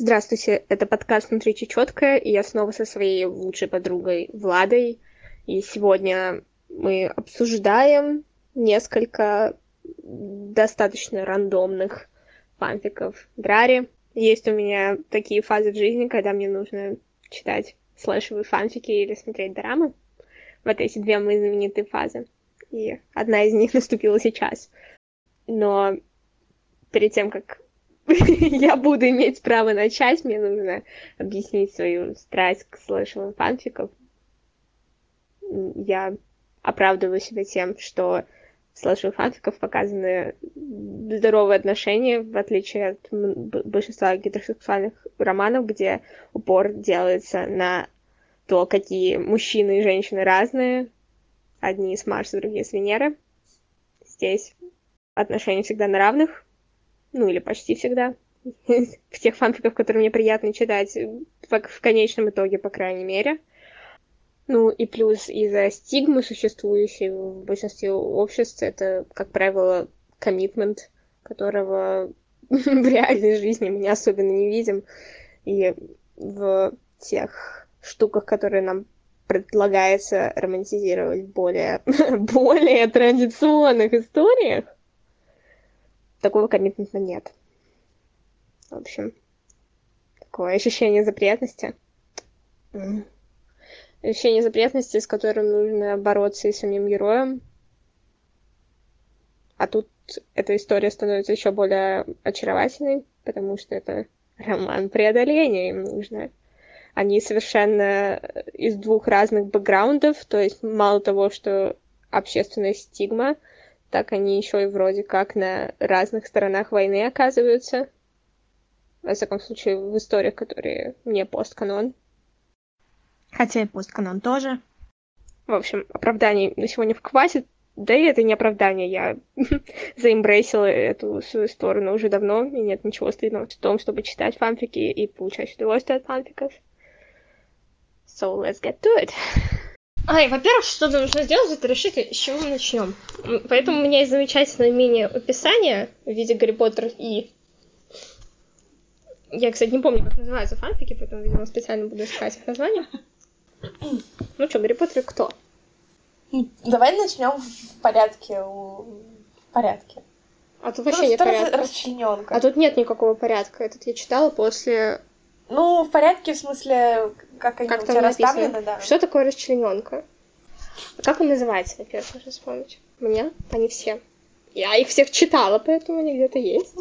Здравствуйте, это подкаст «Внутри чечетка», и я снова со своей лучшей подругой Владой. И сегодня мы обсуждаем несколько достаточно рандомных фанфиков Драри. Есть у меня такие фазы в жизни, когда мне нужно читать слэшевые фанфики или смотреть драмы. Вот эти две мои знаменитые фазы. И одна из них наступила сейчас. Но перед тем, как я буду иметь право начать, мне нужно объяснить свою страсть к слэшевым фанфикам. Я оправдываю себя тем, что в слэшевых фанфиков показаны здоровые отношения, в отличие от большинства гетеросексуальных романов, где упор делается на то, какие мужчины и женщины разные. Одни с Марса, другие с Венеры. Здесь отношения всегда на равных, ну или почти всегда. В тех фанфиках, которые мне приятно читать, в конечном итоге, по крайней мере. Ну и плюс из-за стигмы, существующей в большинстве обществ, это, как правило, коммитмент, которого в реальной жизни мы не особенно не видим. И в тех штуках, которые нам предлагается романтизировать более, более традиционных историях, такого коммитмента нет. В общем, такое ощущение запретности. Ощущение запретности, с которым нужно бороться и самим героем. А тут эта история становится еще более очаровательной, потому что это роман преодоления, им нужно. Они совершенно из двух разных бэкграундов, то есть мало того, что общественная стигма — так они еще и вроде как на разных сторонах войны оказываются. Во всяком случае, в историях, которые не постканон. Хотя и постканон тоже. В общем, оправданий на сегодня хватит. Да и это не оправдание, я заимбрейсила эту свою сторону уже давно, и нет ничего стыдного в том, чтобы читать фанфики и получать удовольствие от фанфиков. So let's get to it. Ай, во-первых, что нужно сделать, это решить, с чего мы начнем. Поэтому у меня есть замечательное мини-описание в виде Гарри Поттер и... Я, кстати, не помню, как называются фанфики, поэтому, видимо, специально буду искать их название. Ну что, Гарри Поттер кто? Давай начнем в порядке. В порядке. А тут вообще нет порядка. Расчлененка. А тут нет никакого порядка. Этот я читала после ну, в порядке, в смысле, как они как у тебя расставлены, да. Что такое расчлененка? Как он называется, во-первых, нужно вспомнить. Мне? Они все. Я их всех читала, поэтому они где-то есть.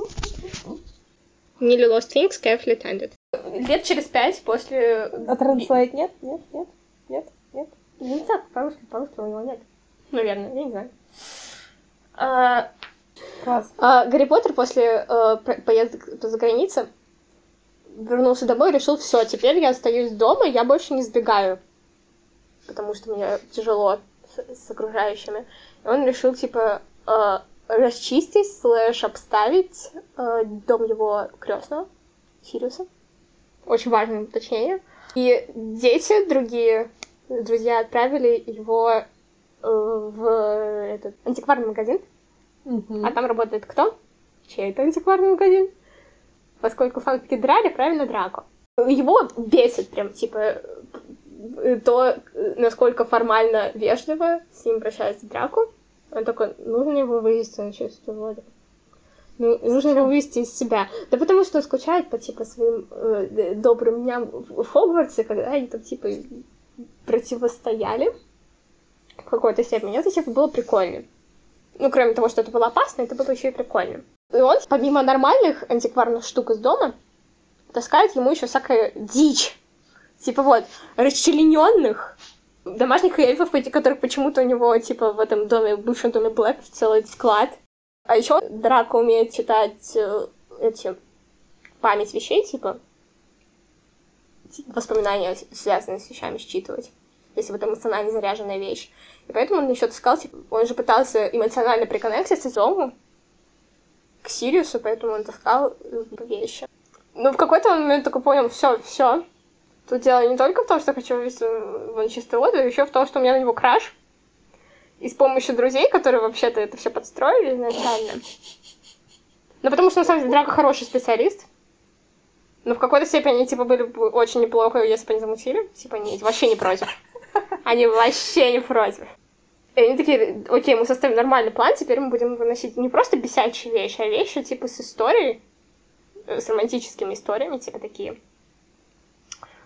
Нилли Lost Things, Carefully Tended. Лет через пять после... А Translate нет? Нет? Нет? Нет? Нет? Не знаю, по-русски, по-русски у него нет. Наверное, я не знаю. А, Класс. А, Гарри Поттер после а, поездок за границей вернулся домой и решил, все, теперь я остаюсь дома, я больше не сбегаю, потому что мне тяжело с, с окружающими. И он решил, типа, э, расчистить, слэш обставить э, дом его крестного, Сириуса. Очень важное уточнение. И дети, другие друзья отправили его э, в этот антикварный магазин. Mm-hmm. А там работает кто? Чей это антикварный магазин? Поскольку фанфики драли, правильно, Драко. Его бесит прям, типа, то, насколько формально вежливо с ним обращается Драко. Он такой, нужно его вывести на чистую воду. Ну, нужно его вывести из себя. Да потому что он скучает по, типа, своим э, добрым дням в Хогвартсе, когда они там, типа, противостояли в какой-то степени. Это, типа, было прикольно. Ну, кроме того, что это было опасно, это было еще и прикольно. И он, помимо нормальных антикварных штук из дома, таскает ему еще всякая дичь. Типа вот, расчлененных домашних эльфов, которых почему-то у него, типа, в этом доме, в бывшем доме Блэк, целый склад. А еще Драко умеет читать э, эти память вещей, типа, воспоминания, связанные с вещами, считывать, если вот эмоционально заряженная вещь. И поэтому он еще таскал, типа, он же пытался эмоционально приконнектиться к дому, к Сириусу, поэтому он таскал вещи. Но в какой-то момент такой понял, все, все. Тут дело не только в том, что хочу вывести в чистую воду, еще в том, что у меня на него краш. И с помощью друзей, которые вообще-то это все подстроили изначально. Ну, потому что, на самом деле, Драко хороший специалист. Но в какой-то степени они, типа, были бы очень неплохо, если бы они замутили. Типа, они вообще не против. Они вообще не против. И они такие, окей, мы составим нормальный план, теперь мы будем выносить не просто бесячие вещи, а вещи, типа, с историей, э, с романтическими историями, типа, такие.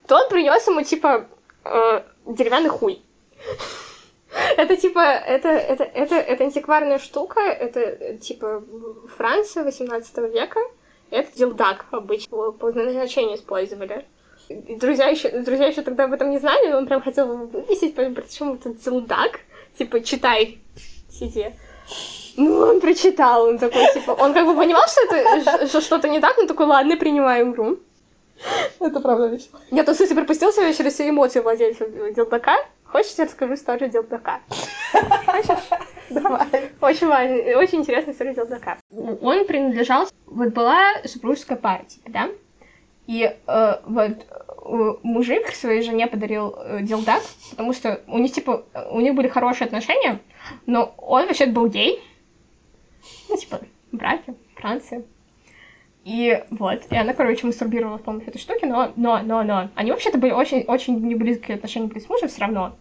То он принес ему, типа, э, деревянный хуй. Это типа, это, это, это, это антикварная штука, это типа Франция 18 века, это дилдак обычно по назначению использовали. Друзья еще, друзья еще тогда об этом не знали, он прям хотел вывесить, почему это дилдак, типа, читай, сиди. Ну, он прочитал, он такой, типа, он как бы понимал, что это что что-то не так, но такой, ладно, принимаю игру. Это правда весело. Нет, он, кстати, пропустил себе через все эмоции владельца Дилдака. Хочешь, я расскажу историю Дилдака? Хочешь? Давай. Очень важно, очень интересная история Дилдака. Он принадлежал... Вот была супружеская пара, типа, да? И э, вот э, мужик своей жене подарил э, дилдак, потому что у них, типа, у них были хорошие отношения, но он вообще был гей. Ну, типа, браки, Франция. И вот, и она, короче, мастурбировала с помощью этой штуки, но, но, но, но. Они вообще-то были очень, очень не близкие отношения были с мужем все равно,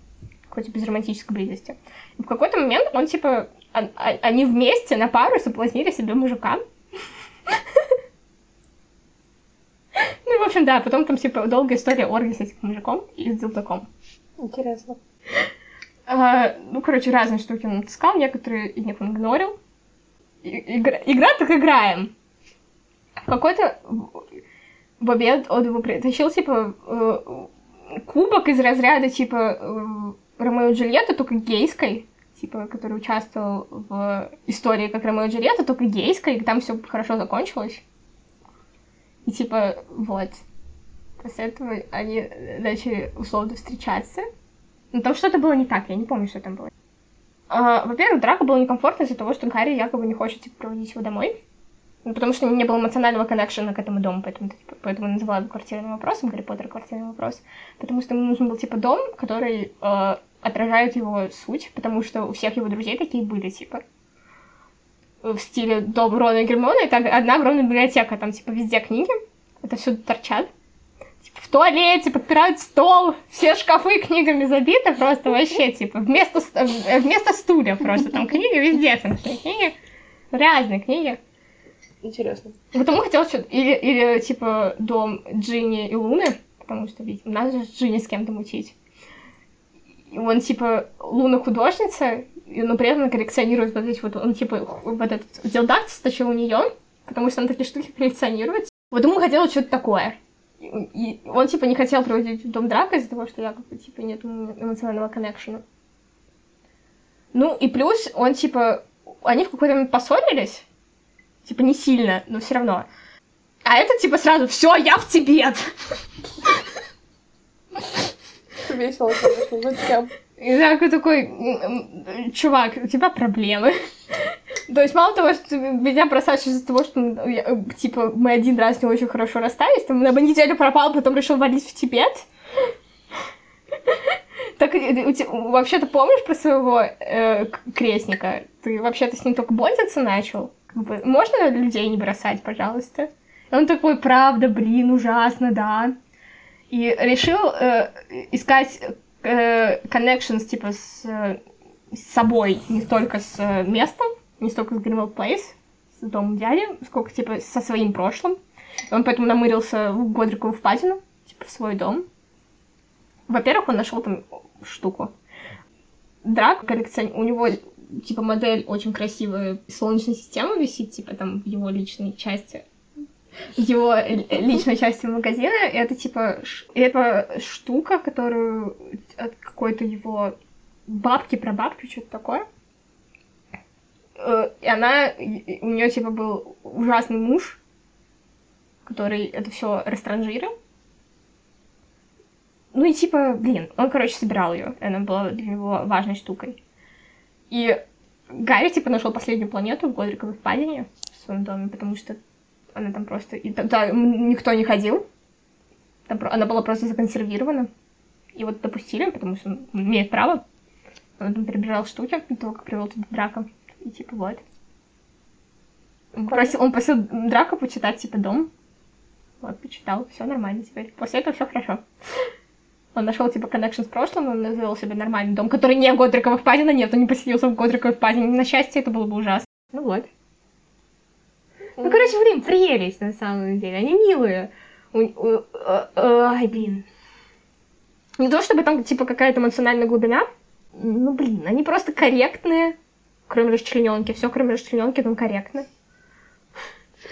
хоть и без романтической близости. И в какой-то момент он, типа, он, а, они вместе на пару соблазнили себе мужика. Ну, в общем, да, потом там, типа, долгая история оргии с этим мужиком и с дилдаком. Интересно. А, ну, короче, разные штуки он таскал, некоторые из них он игнорил. И- игра, игра так играем. В какой-то в обед он ему притащил, типа, э, кубок из разряда, типа, э, Ромео и Джульетта, только гейской, типа, который участвовал в истории как Ромео и Джульетта, только гейской, и там все хорошо закончилось. И типа, вот. После этого они начали условно встречаться. Но там что-то было не так, я не помню, что там было. А, во-первых, драка была некомфортна из-за того, что Гарри якобы не хочет типа, проводить его домой. Ну, потому что не было эмоционального коннекшена к этому дому, поэтому, типа, поэтому называла его квартирным вопросом, Гарри Поттер квартирный вопрос. Потому что ему нужен был, типа, дом, который э, отражает его суть, потому что у всех его друзей такие были, типа, в стиле дом Рона и Гермиона, это одна огромная библиотека, там, типа, везде книги, это все торчат. Типа, в туалете подпирают стол, все шкафы книгами забиты просто вообще, типа, вместо, ст- вместо стулья просто, там книги везде, там книги, разные книги. Интересно. Потому хотел что или, или, типа, дом Джинни и Луны, потому что, видимо, надо же Джинни с кем-то мутить. Он, типа, Луна художница, но при этом коллекционирует вот эти вот, он, типа, вот этот дилдак стащил у нее, потому что он такие штуки коллекционирует. Вот ему хотелось что-то такое. И, он, типа, не хотел проводить дом драка из-за того, что якобы, типа, нет эмоционального коннекшена. Ну, и плюс он, типа, они в какой-то момент поссорились, Типа не сильно, но все равно. А это типа сразу, все, я в Тибет. Весело, конечно, прям. И такой такой, «М, м, чувак, у тебя проблемы. То есть мало того, что меня бросаешь из-за того, что ну, э, типа мы один раз не очень хорошо расстались, ты на неделю пропал, потом решил валить в Тибет. Так э, вообще-то помнишь про своего э, крестника? Ты вообще-то с ним только бонзиться начал? Как бы, можно людей не бросать, пожалуйста? И он такой, правда, блин, ужасно, да. И решил э, искать э, connections, типа, с, с собой, не столько с э, местом, не столько с Grimwald Place, с домом дяди, сколько, типа, со своим прошлым. И он поэтому намырился в Годрикову впадину, типа, в свой дом. Во-первых, он нашел там штуку. Драк коллекцион... У него, типа, модель очень красивая Солнечной системы висит, типа, там, в его личной части его личной части магазина. Это типа это штука, которую от какой-то его бабки про бабки что-то такое. Э, И она, у нее типа был ужасный муж, который это все растранжирил. Ну и типа, блин, он, короче, собирал ее. Она была для него важной штукой. И Гарри, типа, нашел последнюю планету в Годриковой впадине в своем доме, потому что она там просто... И тогда м, никто не ходил. Там она была просто законсервирована. И вот допустили, потому что он имеет право. Он там перебирал штуки до того, как привел туда драка. И типа вот. Он просил, он просил драка почитать, типа, дом. Вот, почитал, все нормально теперь. После этого все хорошо. Он нашел типа коннекшн с прошлым, он назвал себе нормальный дом, который не Годрикова впадина, нет, он не поселился в Годриковой впадине. На счастье, это было бы ужасно. Ну вот. Ну, короче, блин, прелесть, на самом деле. Они милые. Ай, блин. Не то, чтобы там, типа, какая-то эмоциональная глубина. Ну, блин, они просто корректные. Кроме расчлененки. Все, кроме расчлененки, там корректно.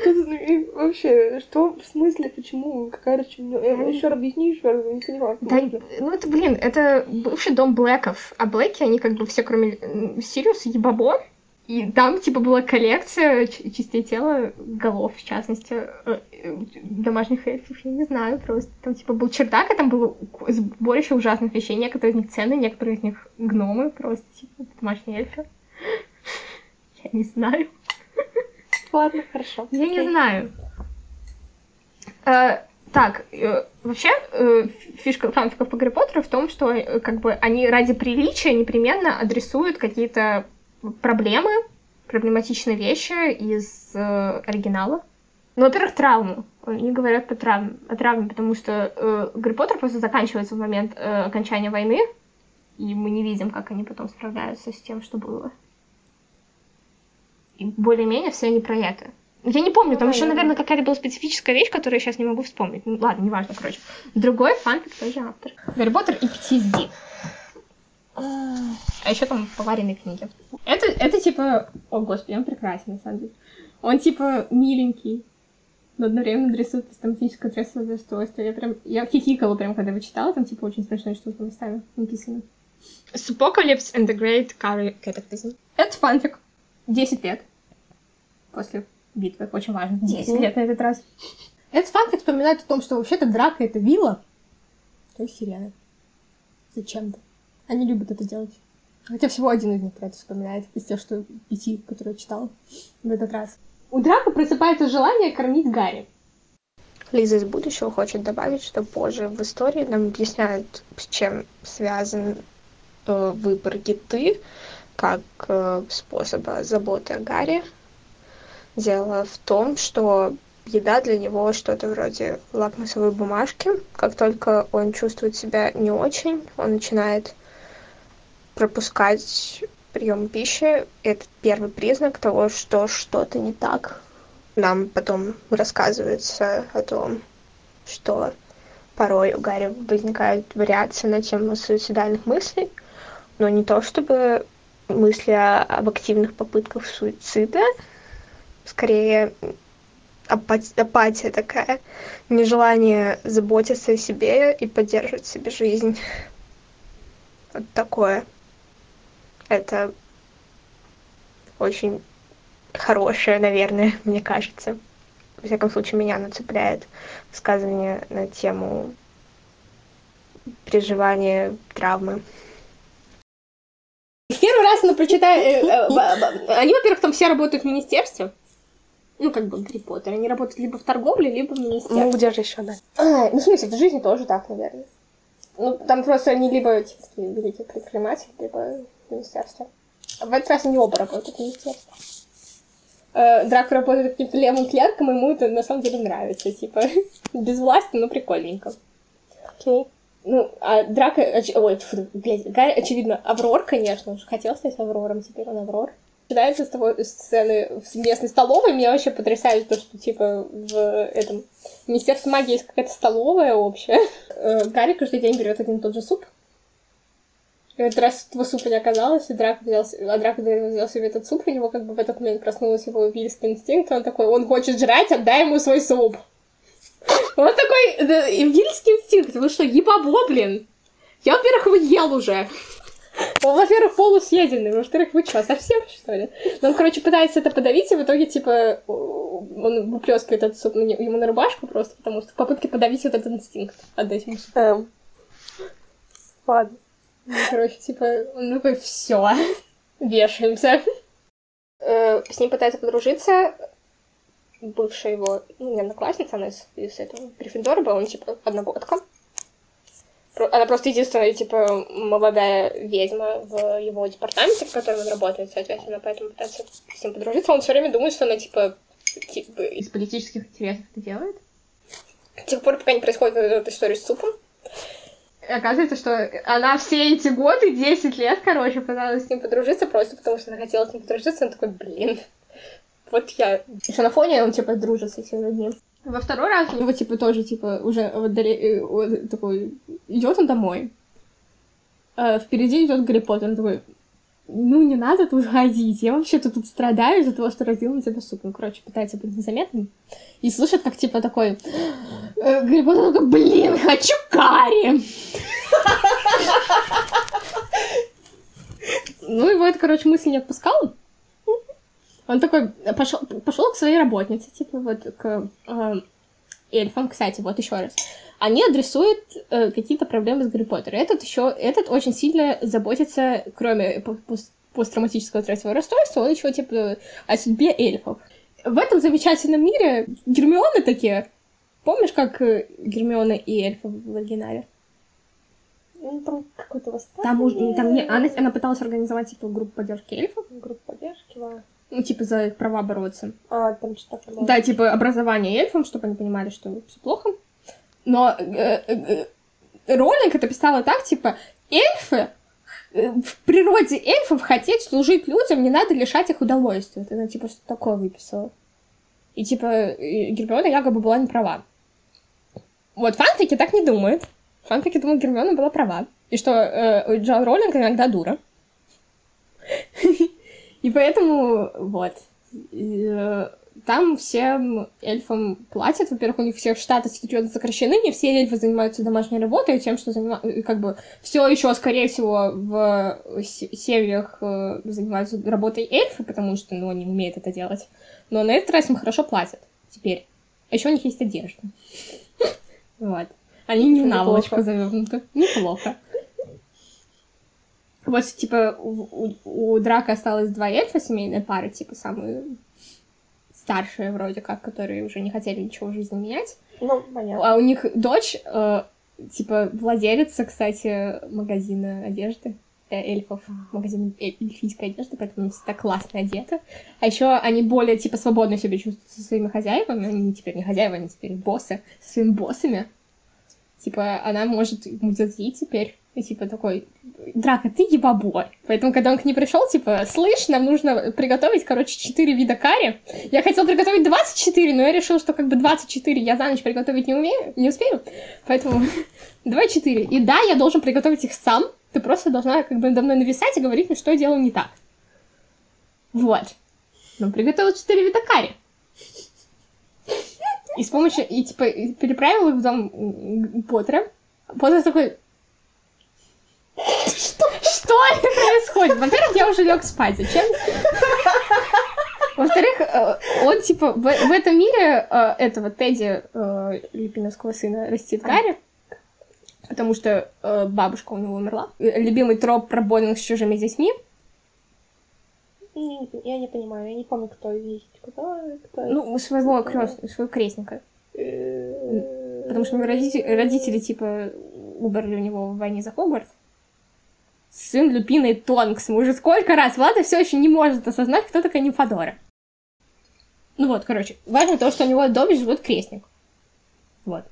И вообще, что в смысле, почему, какая расчлененка? Еще раз объясни, еще раз, не понимаю. Да, ну это, блин, это бывший дом Блэков. А Блэки, они как бы все, кроме Сириуса, ебабо. И там, типа, была коллекция частей тела, голов, в частности, э, э, домашних эльфов, я не знаю, просто. Там, типа, был чердак, и там было больше ужасных вещей. Некоторые из них цены, некоторые из них гномы, просто, типа, домашние эльфы. Я не знаю. Ладно, хорошо. Я не знаю. Э, так, вообще, фишка фанфиков по Гарри Поттеру в том, что, как бы, они ради приличия непременно адресуют какие-то проблемы, проблематичные вещи из э, оригинала. Ну, во-первых, травму. Они говорят по травме, о травме, потому что э, Гарри Поттер просто заканчивается в момент э, окончания войны, и мы не видим, как они потом справляются с тем, что было. И более-менее все они про это. Я не помню, там ну, еще, наверное, какая-то была специфическая вещь, которую я сейчас не могу вспомнить. Ну, ладно, неважно, короче. Другой фанфик тоже автор. Гарри Поттер и PTSD. А еще там поваренные книги. Это, это типа... О, господи, он прекрасен, на самом деле. Он типа миленький, но одновременно рисует систематическое стрессовое расстройство. Я прям... Я хихикала прям, когда его читала, там типа очень смешные штуки местами написаны. Apocalypse and the Great Cataclysm. Это фанфик. 10 лет после битвы. Очень важно. 10 лет на этот раз. Этот фанфик вспоминает о том, что вообще-то драка — это вилла, то есть сирены. Зачем-то. Они любят это делать. Хотя всего один из них про это вспоминает, из тех, что пяти, которые я читала в этот раз. У Драка просыпается желание кормить Гарри. Лиза из будущего хочет добавить, что позже в истории нам объясняют, с чем связан э, выбор Гиты как э, способа заботы о Гарри. Дело в том, что еда для него что-то вроде лакмусовой бумажки. Как только он чувствует себя не очень, он начинает пропускать прием пищи — это первый признак того, что что-то не так. Нам потом рассказывается о том, что порой у Гарри возникают вариации на тему суицидальных мыслей, но не то чтобы мысли об активных попытках суицида, скорее апатия, апатия такая, нежелание заботиться о себе и поддерживать себе жизнь. Вот такое это очень хорошее, наверное, мне кажется. Во всяком случае, меня оно цепляет высказывание на тему переживания травмы. Первый раз, ну, прочитаю... Э, э, они, во-первых, там все работают в министерстве. Ну, как бы Гарри Поттер. Они работают либо в торговле, либо в министерстве. Ну, где же еще, да? А, ну, в смысле, в жизни тоже так, наверное. Ну, там просто они либо типа, такие великие предприниматели, либо министерстве. В этот раз они оба работают в министерстве. Э, Драк работает каким-то левым клерком, ему это на самом деле нравится. Типа, без власти, но прикольненько. Окей. Okay. Ну, а Драка... Оч... Ой, фу, блядь, Гарри, очевидно, Аврор, конечно, уж хотел стать Аврором, теперь он Аврор. Начинается с того сцены в местной столовой, меня вообще потрясает то, что, типа, в этом Министерстве магии есть какая-то столовая общая. Э, Гарри каждый день берет один и тот же суп, и вот раз этого супа не оказалось, и Драк взял, а Драк взял себе этот суп, у него как бы в этот момент проснулся его вильский инстинкт, он такой, он хочет жрать, отдай ему свой суп. Вот такой вильский инстинкт, вы что, ебабло, блин? Я, во-первых, его ел уже. Он, во-первых, полусъеденный, во-вторых, вы что, совсем, что ли? Но он, короче, пытается это подавить, и в итоге, типа, он выплескивает этот суп ему на рубашку просто, потому что в попытке подавить этот инстинкт, отдать ему суп. Эм. Ладно. Ну, короче, типа, он такой, все, вешаемся. Э, с ним пытается подружиться бывшая его, ну, не одноклассница, она из, из этого Гриффиндора была, он, типа, одногодка. Она просто единственная, типа, молодая ведьма в его департаменте, в котором он работает, соответственно, поэтому пытается с ним подружиться. Он все время думает, что она, типа, типа из политических интересов это делает. До тех пор, пока не происходит эта история с супом. И оказывается, что она все эти годы, 10 лет, короче, пыталась с ним подружиться, просто потому что она хотела с ним подружиться. Он такой, блин, вот я. Еще на фоне он, типа, дружится с ним. Во второй раз у него, типа, тоже, типа, уже вот, дали, вот такой, идет он домой. А впереди идет Гарри Поттер, он такой, ну, не надо тут ходить, я вообще-то тут страдаю из-за того, что родил на тебя суп. Ну, короче, пытается быть незаметным. И слышит, как, типа, такой... Э, Гарри Поттер блин, хочу карри! Ну, его это, короче, мысль не отпускала. Он такой пошел, пошел к своей работнице, типа, вот, к э, эльфам, кстати, вот еще раз. Они адресуют э, какие-то проблемы с Гарри Поттером. Этот еще, этот очень сильно заботится, кроме посттравматического стрессового расстройства, он еще, типа, о судьбе эльфов. В этом замечательном мире Гермионы такие. Помнишь, как э, Гермиона и эльфы в оригинале? Ну, там какой-то восстание. Там, уж- там не, она, она пыталась организовать, типа, группу поддержки эльфов. Группа поддержки, да. Ну, типа, за их права бороться. А, там что-то такое. Да, типа образование эльфам, чтобы они понимали, что все плохо. Но э, э, э, Роллинг это писала так, типа, эльфы, э, в природе эльфов хотеть служить людям, не надо лишать их удовольствия. Вот Она, типа, что такое выписала. И, типа, Гермиона якобы была не права. Вот, фанфики так не думают. Фанфики думают, Гермиона была права. И что э, Джон Роллинг иногда дура. И поэтому, вот. И, э, Там всем эльфам платят. Во-первых, у них всех штаты серьезно сокращены. Не все эльфы занимаются домашней работой, и тем, что занимаются, как бы, все еще, скорее всего, в се- семьях э, занимаются работой эльфы, потому что, ну, они умеют это делать. Но на этот раз им хорошо платят теперь. А еще у них есть одежда. Вот. Они не в наволочку завернуты. Неплохо. Вот, типа, у, у- у Драка осталось два эльфа, семейная пара, типа, самые старшие вроде как, которые уже не хотели ничего в жизни менять. Ну, понятно. А у них дочь, э, типа, владелица, кстати, магазина одежды э, эльфов, магазина э- эльфийской одежды, поэтому они всегда классно одеты. А еще они более, типа, свободно себя чувствуют со своими хозяевами. Они теперь не хозяева, они теперь боссы, со своими боссами. Типа, она может ему дать теперь. И типа такой, Драка, ты ебабой. Поэтому, когда он к ней пришел, типа, слышь, нам нужно приготовить, короче, 4 вида карри. Я хотела приготовить 24, но я решила, что как бы 24 я за ночь приготовить не умею, не успею. Поэтому давай 4. И да, я должен приготовить их сам. Ты просто должна как бы надо мной нависать и говорить мне, что я делаю не так. Вот. Ну, приготовил 4 вида карри. И с помощью, и типа, переправил их в дом Поттера. Поттер такой, что, что это происходит? Во-первых, я уже лег спать. Зачем? Во-вторых, э, он, типа, в, в этом мире э, этого Тедди, э, Липиновского сына, растит Гарри, потому что э, бабушка у него умерла. Любимый троп про Боннинг с чужими детьми. Я не понимаю, я не помню, кто есть. Кто, кто Ну, своего крестника, своего крестника. Потому что родители, родители, типа, умерли у него в войне за Хогвартс. Сын Люпины Тонкс. Мы уже сколько раз Влада все еще не может осознать, кто такая Нимфодора. Ну вот, короче, важно то, что у него в доме живет крестник. Вот.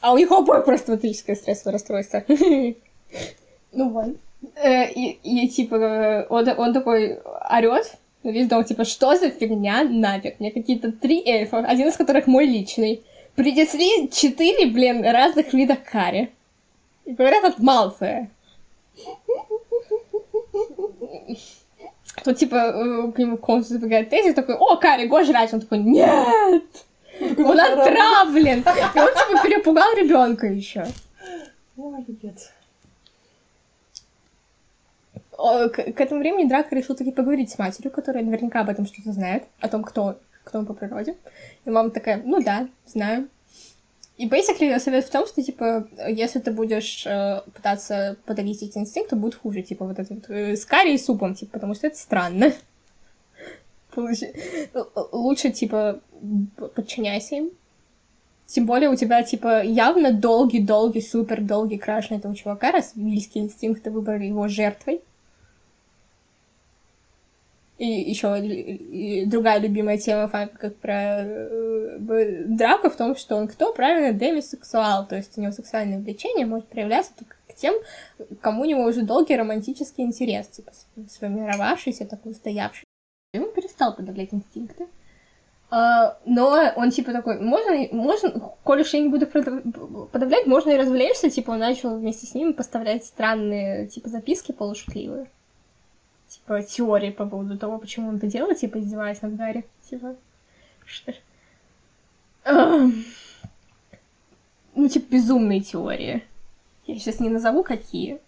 А у них обоих просто патологическое стрессовое расстройство. Ну вот. Э, И, и, типа, э, он, он такой орет на весь дом, типа, что за фигня нафиг? Мне какие-то три эльфа, один из которых мой личный. Принесли четыре, блин, разных вида карри. И говорят от Малфоя. Тут, типа, э, к нему в комнату забегает Теззи, такой, о, карри, го жрать. Он такой, нет! Он отравлен! И он, типа, перепугал ребенка еще. Молодец. К этому времени Драко решил таки поговорить с матерью, которая наверняка об этом что-то знает, о том, кто, кто он по природе. И мама такая, ну да, знаю. И basically совет в том, что, типа, если ты будешь э, пытаться подавить эти инстинкты, будет хуже, типа, вот это вот, э, с карри и супом, типа, потому что это странно. Получи- Лучше, типа, подчиняйся им. Тем более у тебя, типа, явно долгий-долгий, супер долгий краш на этого чувака, раз вильские инстинкты выбрали его жертвой. И еще другая любимая тема как про э, драку в том, что он кто? Правильно, демисексуал, то есть у него сексуальное влечение может проявляться только к тем, кому у него уже долгий романтический интерес, типа сформировавшийся, такой устоявший. И он перестал подавлять инстинкты. Uh, но он типа такой, можно, можно, коль уж я не буду подавлять, можно и развлечься, типа он начал вместе с ним поставлять странные, типа, записки полушутливые. Типа, теории по поводу того, почему он это делает, типа, издеваясь над Гарри. Типа, что Ну, типа, безумные теории. Я сейчас не назову, какие.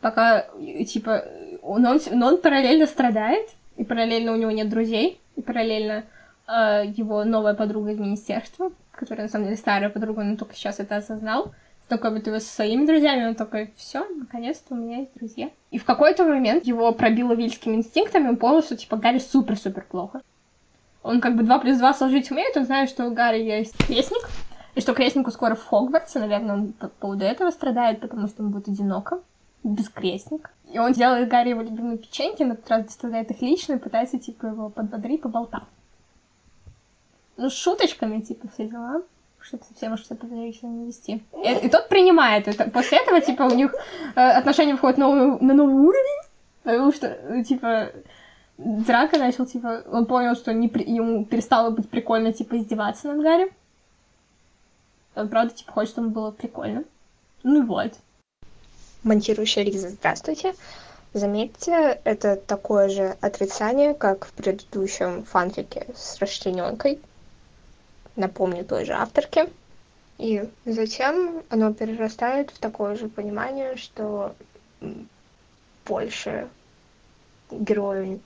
Пока, типа, он, он, но он параллельно страдает, и параллельно у него нет друзей, и параллельно э, его новая подруга из министерства, которая на самом деле старая подруга, но только сейчас это осознал, такой вот его со своими друзьями, он такой, все, наконец-то у меня есть друзья. И в какой-то момент его пробило вильскими инстинктами, он понял, что, типа, Гарри супер-супер плохо. Он как бы два плюс два сложить умеет, он знает, что у Гарри есть крестник, и что крестнику скоро в Хогвартсе, наверное, он по поводу этого страдает, потому что он будет одиноко, без крестника. И он делает Гарри его любимые печеньки, на этот раз доставляет их лично и пытается, типа, его подбодрить, поболтать. Ну, с шуточками, типа, все дела, совсем уж что-то не вести. И, и тот принимает это. После этого, типа, у них э, отношения входят новый, на новый уровень, потому что, э, типа, Драка начал, типа, он понял, что не при... ему перестало быть прикольно, типа, издеваться над Гарри. Он, правда, типа, хочет, чтобы было прикольно. Ну вот. Монтирующая Лиза, здравствуйте. Заметьте, это такое же отрицание, как в предыдущем фанфике с расчлененкой напомню той же авторке. И затем оно перерастает в такое же понимание, что больше герою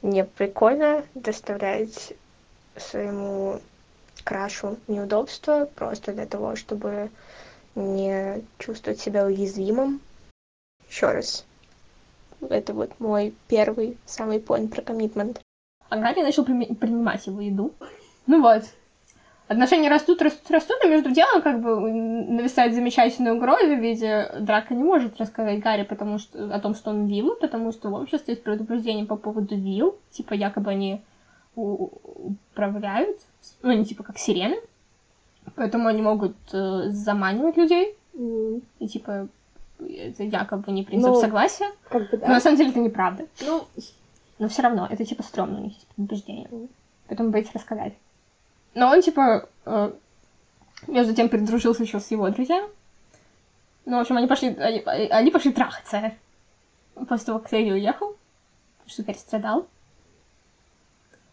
не прикольно доставлять своему крашу неудобства просто для того, чтобы не чувствовать себя уязвимым. Еще раз. Это вот мой первый, самый point про коммитмент. А Гарри начал принимать его еду. Ну вот, отношения растут, растут, растут, и между делом как бы нависает замечательная угроза в виде Драка не может рассказать Гарри потому что, о том, что он вилл, потому что в обществе есть предупреждение по поводу вилл, типа якобы они управляют, ну они типа как сирены, поэтому они могут э, заманивать людей, mm. и типа это якобы не принцип ну, согласия, как бы, да. но на самом деле это неправда. Ну, но все равно, это типа стрёмно, у них есть предупреждение. Mm. Поэтому боится рассказать. Но он, типа, э, между тем передружился еще с его друзьями. Ну, в общем, они пошли, они, они пошли трахаться. После того, как Тедди уехал, что теперь страдал.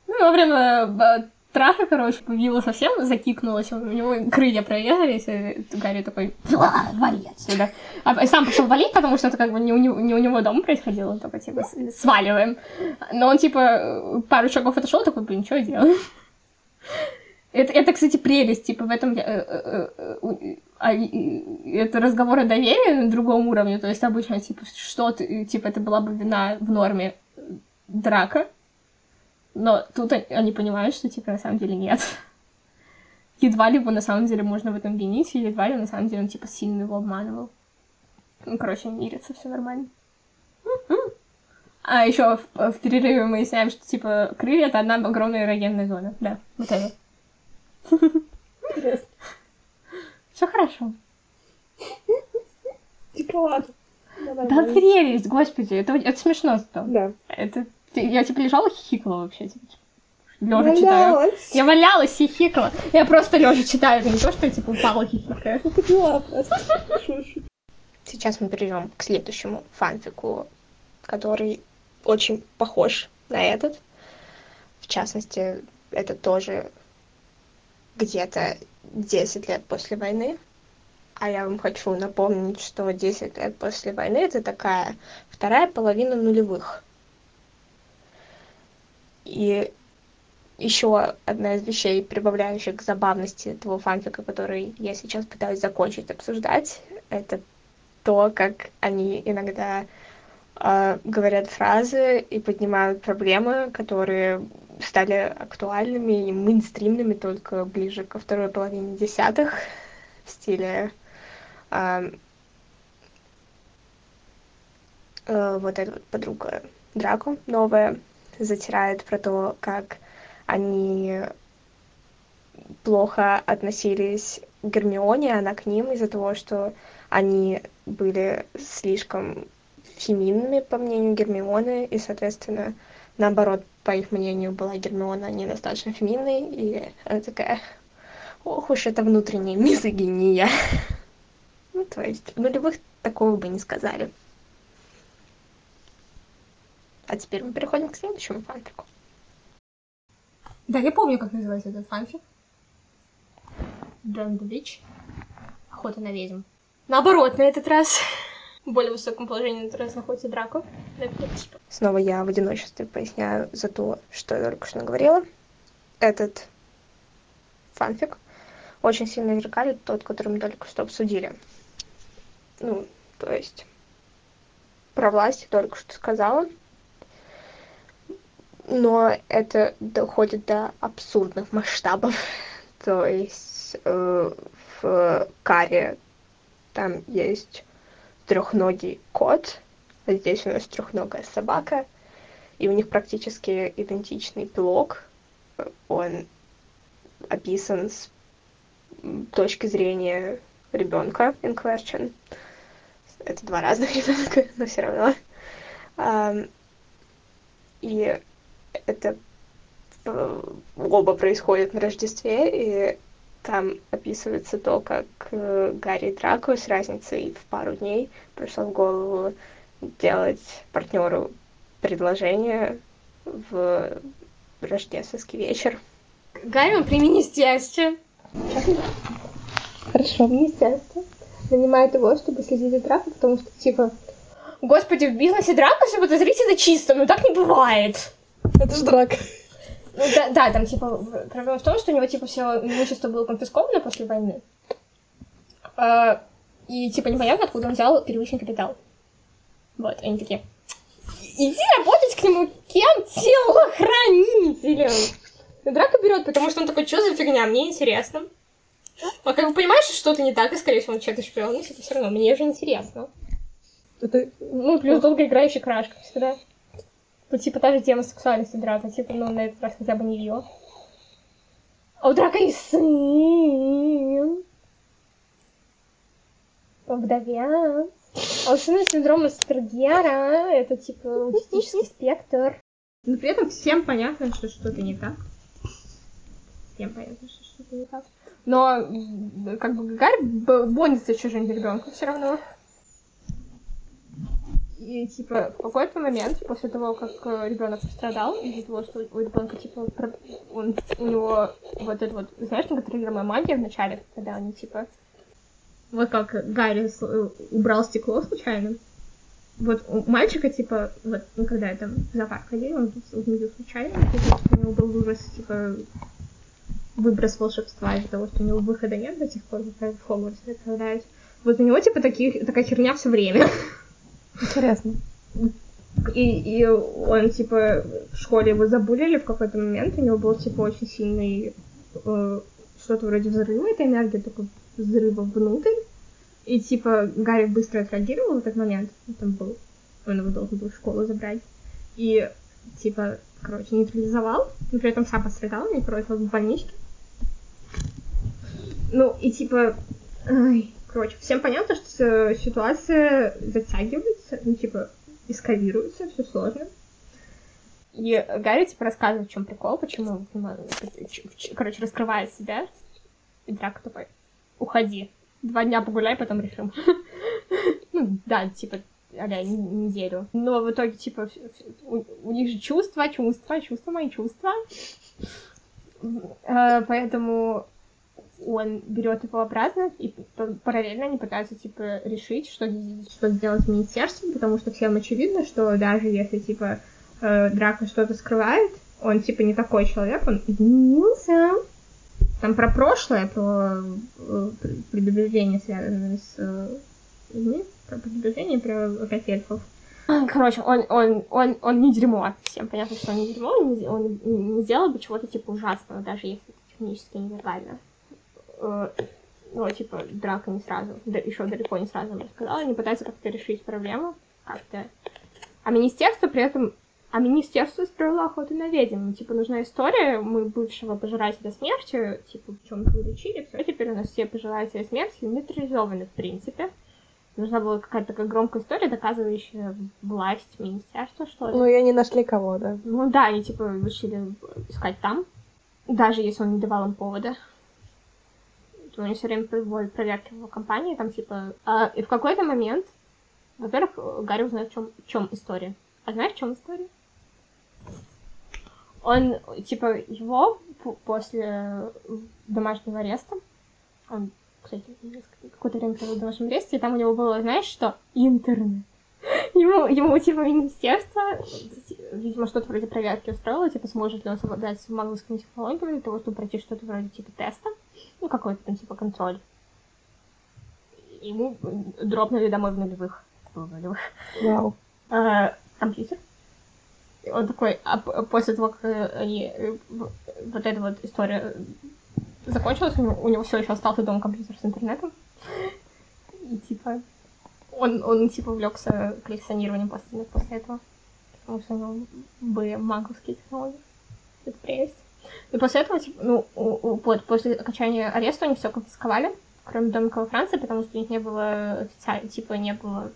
Ну, во время э, траха, короче, Вилла совсем закикнулась, у него крылья прорезались, и Гарри такой, вали отсюда. А сам пошел валить, потому что это как бы не у него, не у него дома происходило, он только, типа, сваливаем. Но он, типа, пару шагов отошел, такой, блин, что я? Это, это, кстати, прелесть, типа, в этом... Э, э, э, это разговор о доверии на другом уровне, то есть обычно, типа, что ты, типа, это была бы вина в норме драка, но тут они понимают, что, типа, на самом деле нет. Едва ли его на самом деле можно в этом винить, и едва ли на самом деле он, типа, сильно его обманывал. Ну, короче, мирится, все нормально. А еще в, в перерыве мы выясняем, что, типа, крылья — это одна огромная эрогенная зона. Да, вот это. Интересно. Все хорошо. Типа ладно. Да прелесть, господи, это, это смешно стало. Да. Это, я типа лежала хихикала вообще, типа. Лежа читаю. Я валялась, хихикала. Я просто лежа читаю, это не то, что я типа упала хихикаю. Ну, просто. Сейчас мы перейдем к следующему фанфику, который очень похож на этот. В частности, это тоже где-то 10 лет после войны. А я вам хочу напомнить, что 10 лет после войны это такая вторая половина нулевых. И еще одна из вещей, прибавляющих к забавности этого фанфика, который я сейчас пытаюсь закончить обсуждать, это то, как они иногда э, говорят фразы и поднимают проблемы, которые стали актуальными и мейнстримными только ближе ко второй половине десятых в стиле э, э, вот эта вот подруга Драко новое затирает про то, как они плохо относились к Гермионе, она к ним из-за того, что они были слишком феминными, по мнению Гермионы, и, соответственно, наоборот, по их мнению, была Гермиона недостаточно феминной, и она такая, ох уж это внутренняя мизогиния. Ну, то есть, нулевых такого бы не сказали. А теперь мы переходим к следующему фанфику. Да, я помню, как называется этот фанфик. Witch. Охота на ведьм. Наоборот, на этот раз в более высоком положении на раз находится Драко. Снова я в одиночестве поясняю за то, что я только что говорила. Этот фанфик очень сильно зеркалит тот, который мы только что обсудили. Ну, то есть про власть только что сказала. Но это доходит до абсурдных масштабов. То есть э, в каре там есть трехногий кот, здесь у нас трехногая собака, и у них практически идентичный пилок. Он описан с точки зрения ребенка in question. Это два разных ребенка, но все равно. И это оба происходят на Рождестве, и там описывается то, как э, Гарри Драко с разницей в пару дней пришло в голову делать партнеру предложение в рождественский вечер. Гарри, он при министерстве. Хорошо. Министерство нанимает его, чтобы следить за Драко, потому что, типа, господи, в бизнесе Драко все подозрительно чисто, но так не бывает. Это ж драка. Ну, да, да, там, типа, проблема в том, что у него, типа, все имущество было конфисковано после войны. А, и, типа, непонятно, откуда он взял первичный капитал. Вот, они такие, иди работать к нему кем? Телохранителем. И Драка берет, потому что он такой, что за фигня, мне интересно. А как бы понимаешь, что что-то не так, и, скорее всего, он чья-то шпион, но все равно, мне же интересно. Это... Ну, плюс долгоиграющий краш, как всегда. Ну, типа, та же тема сексуальности Драка, типа, ну, на этот раз хотя бы не ее. А у Драка есть сын. Вдовец. А у сына синдром Астергера, это, типа, аутистический спектр. Но при этом всем понятно, что что-то не так. Всем понятно, что что-то не так. Но, как бы, Гарри бонится чужим ребенком все равно. И, типа, в какой-то момент, после того, как э, ребенок пострадал, из-за того, что у ребенка, типа, он, у него вот это вот, знаешь, неконтролируемая магия в начале, когда они, типа, вот как Гарри э, убрал стекло случайно, вот у мальчика, типа, вот, ну, когда я там в зоопарк ходил, он увидел случайно, у него был ужас, типа, выброс волшебства из-за того, что у него выхода нет до сих пор, как в Хогвартсе отправляюсь. Вот у него, типа, такие, такая херня все время. Интересно. И, и он, типа, в школе его забулили в какой-то момент, у него был, типа, очень сильный э, что-то вроде взрыва, этой энергии, такой взрыва внутрь. И, типа, Гарри быстро отреагировал в этот момент, там был, он его должен был в школу забрать. И, типа, короче, нейтрализовал, но при этом сам пострадал, и, короче, в больничке. Ну, и, типа, ай, Короче, всем понятно, что ситуация затягивается, ну, типа, эскалируется, все сложно. И Гарри, типа, рассказывает, в чем прикол, почему, короче, раскрывает себя. И Драко такой, уходи. Два дня погуляй, потом решим. Ну, да, типа, аля, неделю. Но в итоге, типа, у, у них же чувства, чувства, чувства, мои чувства. Э, поэтому он берет его обратно, и параллельно они пытаются, типа, решить, что, что сделать с министерством, потому что всем очевидно, что даже если, типа, э, Драко что-то скрывает, он, типа, не такой человек, он изменился. Там про прошлое, про э, предубеждение, связанное с э, про предубеждение, про опять эльфов. Короче, он, он, он, он не дерьмо. Всем понятно, что он не дерьмо, он не, он не сделал бы чего-то, типа, ужасного, даже если технически невербально э, ну, типа, драка не сразу, да, еще далеко не сразу мне сказала, они пытаются как-то решить проблему, как-то А министерство при этом... А министерство строило охоту на ведьм. Типа, нужна история, мы бывшего пожирателя смерти, типа, в чем-то вылечили, все, теперь у нас все пожиратели смерти нейтрализованы, в принципе. Нужна была какая-то такая громкая история, доказывающая власть министерства, что ли. Ну, и они нашли кого, да. Ну да, они типа решили искать там, даже если он не давал им повода. То Они все время проводят проверки в компании, там типа... а, и в какой-то момент, во-первых, Гарри узнает, в чем, в чем история. А знаешь, в чем история? Он, типа, его после домашнего ареста, он, кстати, какое-то время провел в домашнем аресте, и там у него было, знаешь что? Интернет. Ему, ему, типа, министерство, видимо, что-то вроде проверки устроило, типа, сможет ли он совладать с магловскими технологиями для того, чтобы пройти что-то вроде, типа, теста, ну, какой-то там, типа, контроль. Ему дропнули домой в нулевых. В нулевых. Вау. А, компьютер. И он такой, а после того, как они, э, вот эта вот история закончилась, у него, у него все еще остался дома компьютер с интернетом. И типа, он, он типа увлекся коллекционированием пластинок после этого. Потому что у него были маговские технологии. Это прелесть. И после этого, типа, ну, вот, после окончания ареста они все конфисковали, кроме домика во Франции, потому что у них не было официально, типа, не было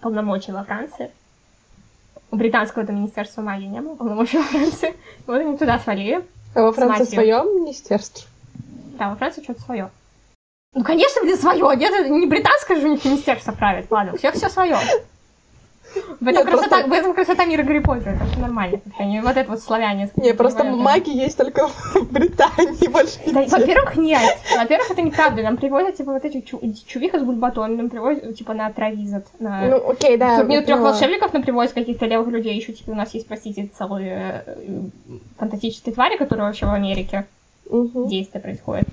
полномочий во Франции. У британского это министерства магии не было полномочий во Франции. Вот они туда свалили. А во Франции свое министерство? Да, во Франции что-то свое. Ну, конечно, блин, свое. Нет, это не британское же у них министерство правит. Ладно, у всех все свое. В этом, Нет, красота, просто- в этом красота мира Гарри Поттера, это все нормально. Вот это вот славяне. Не, просто понимают, маги есть только в Британии, больше Да, во-первых, нет. Во-первых, это неправда. Нам привозят, типа, вот эти чу- чувиха с бульбатоном, нам привозят, типа, на травизот. На... Ну, окей, да. Турнир трех поняла. волшебников нам привозят каких-то левых людей. Еще, типа, у нас есть, простите, целые э, фантастические твари, которые вообще в Америке Мгм. действия происходят.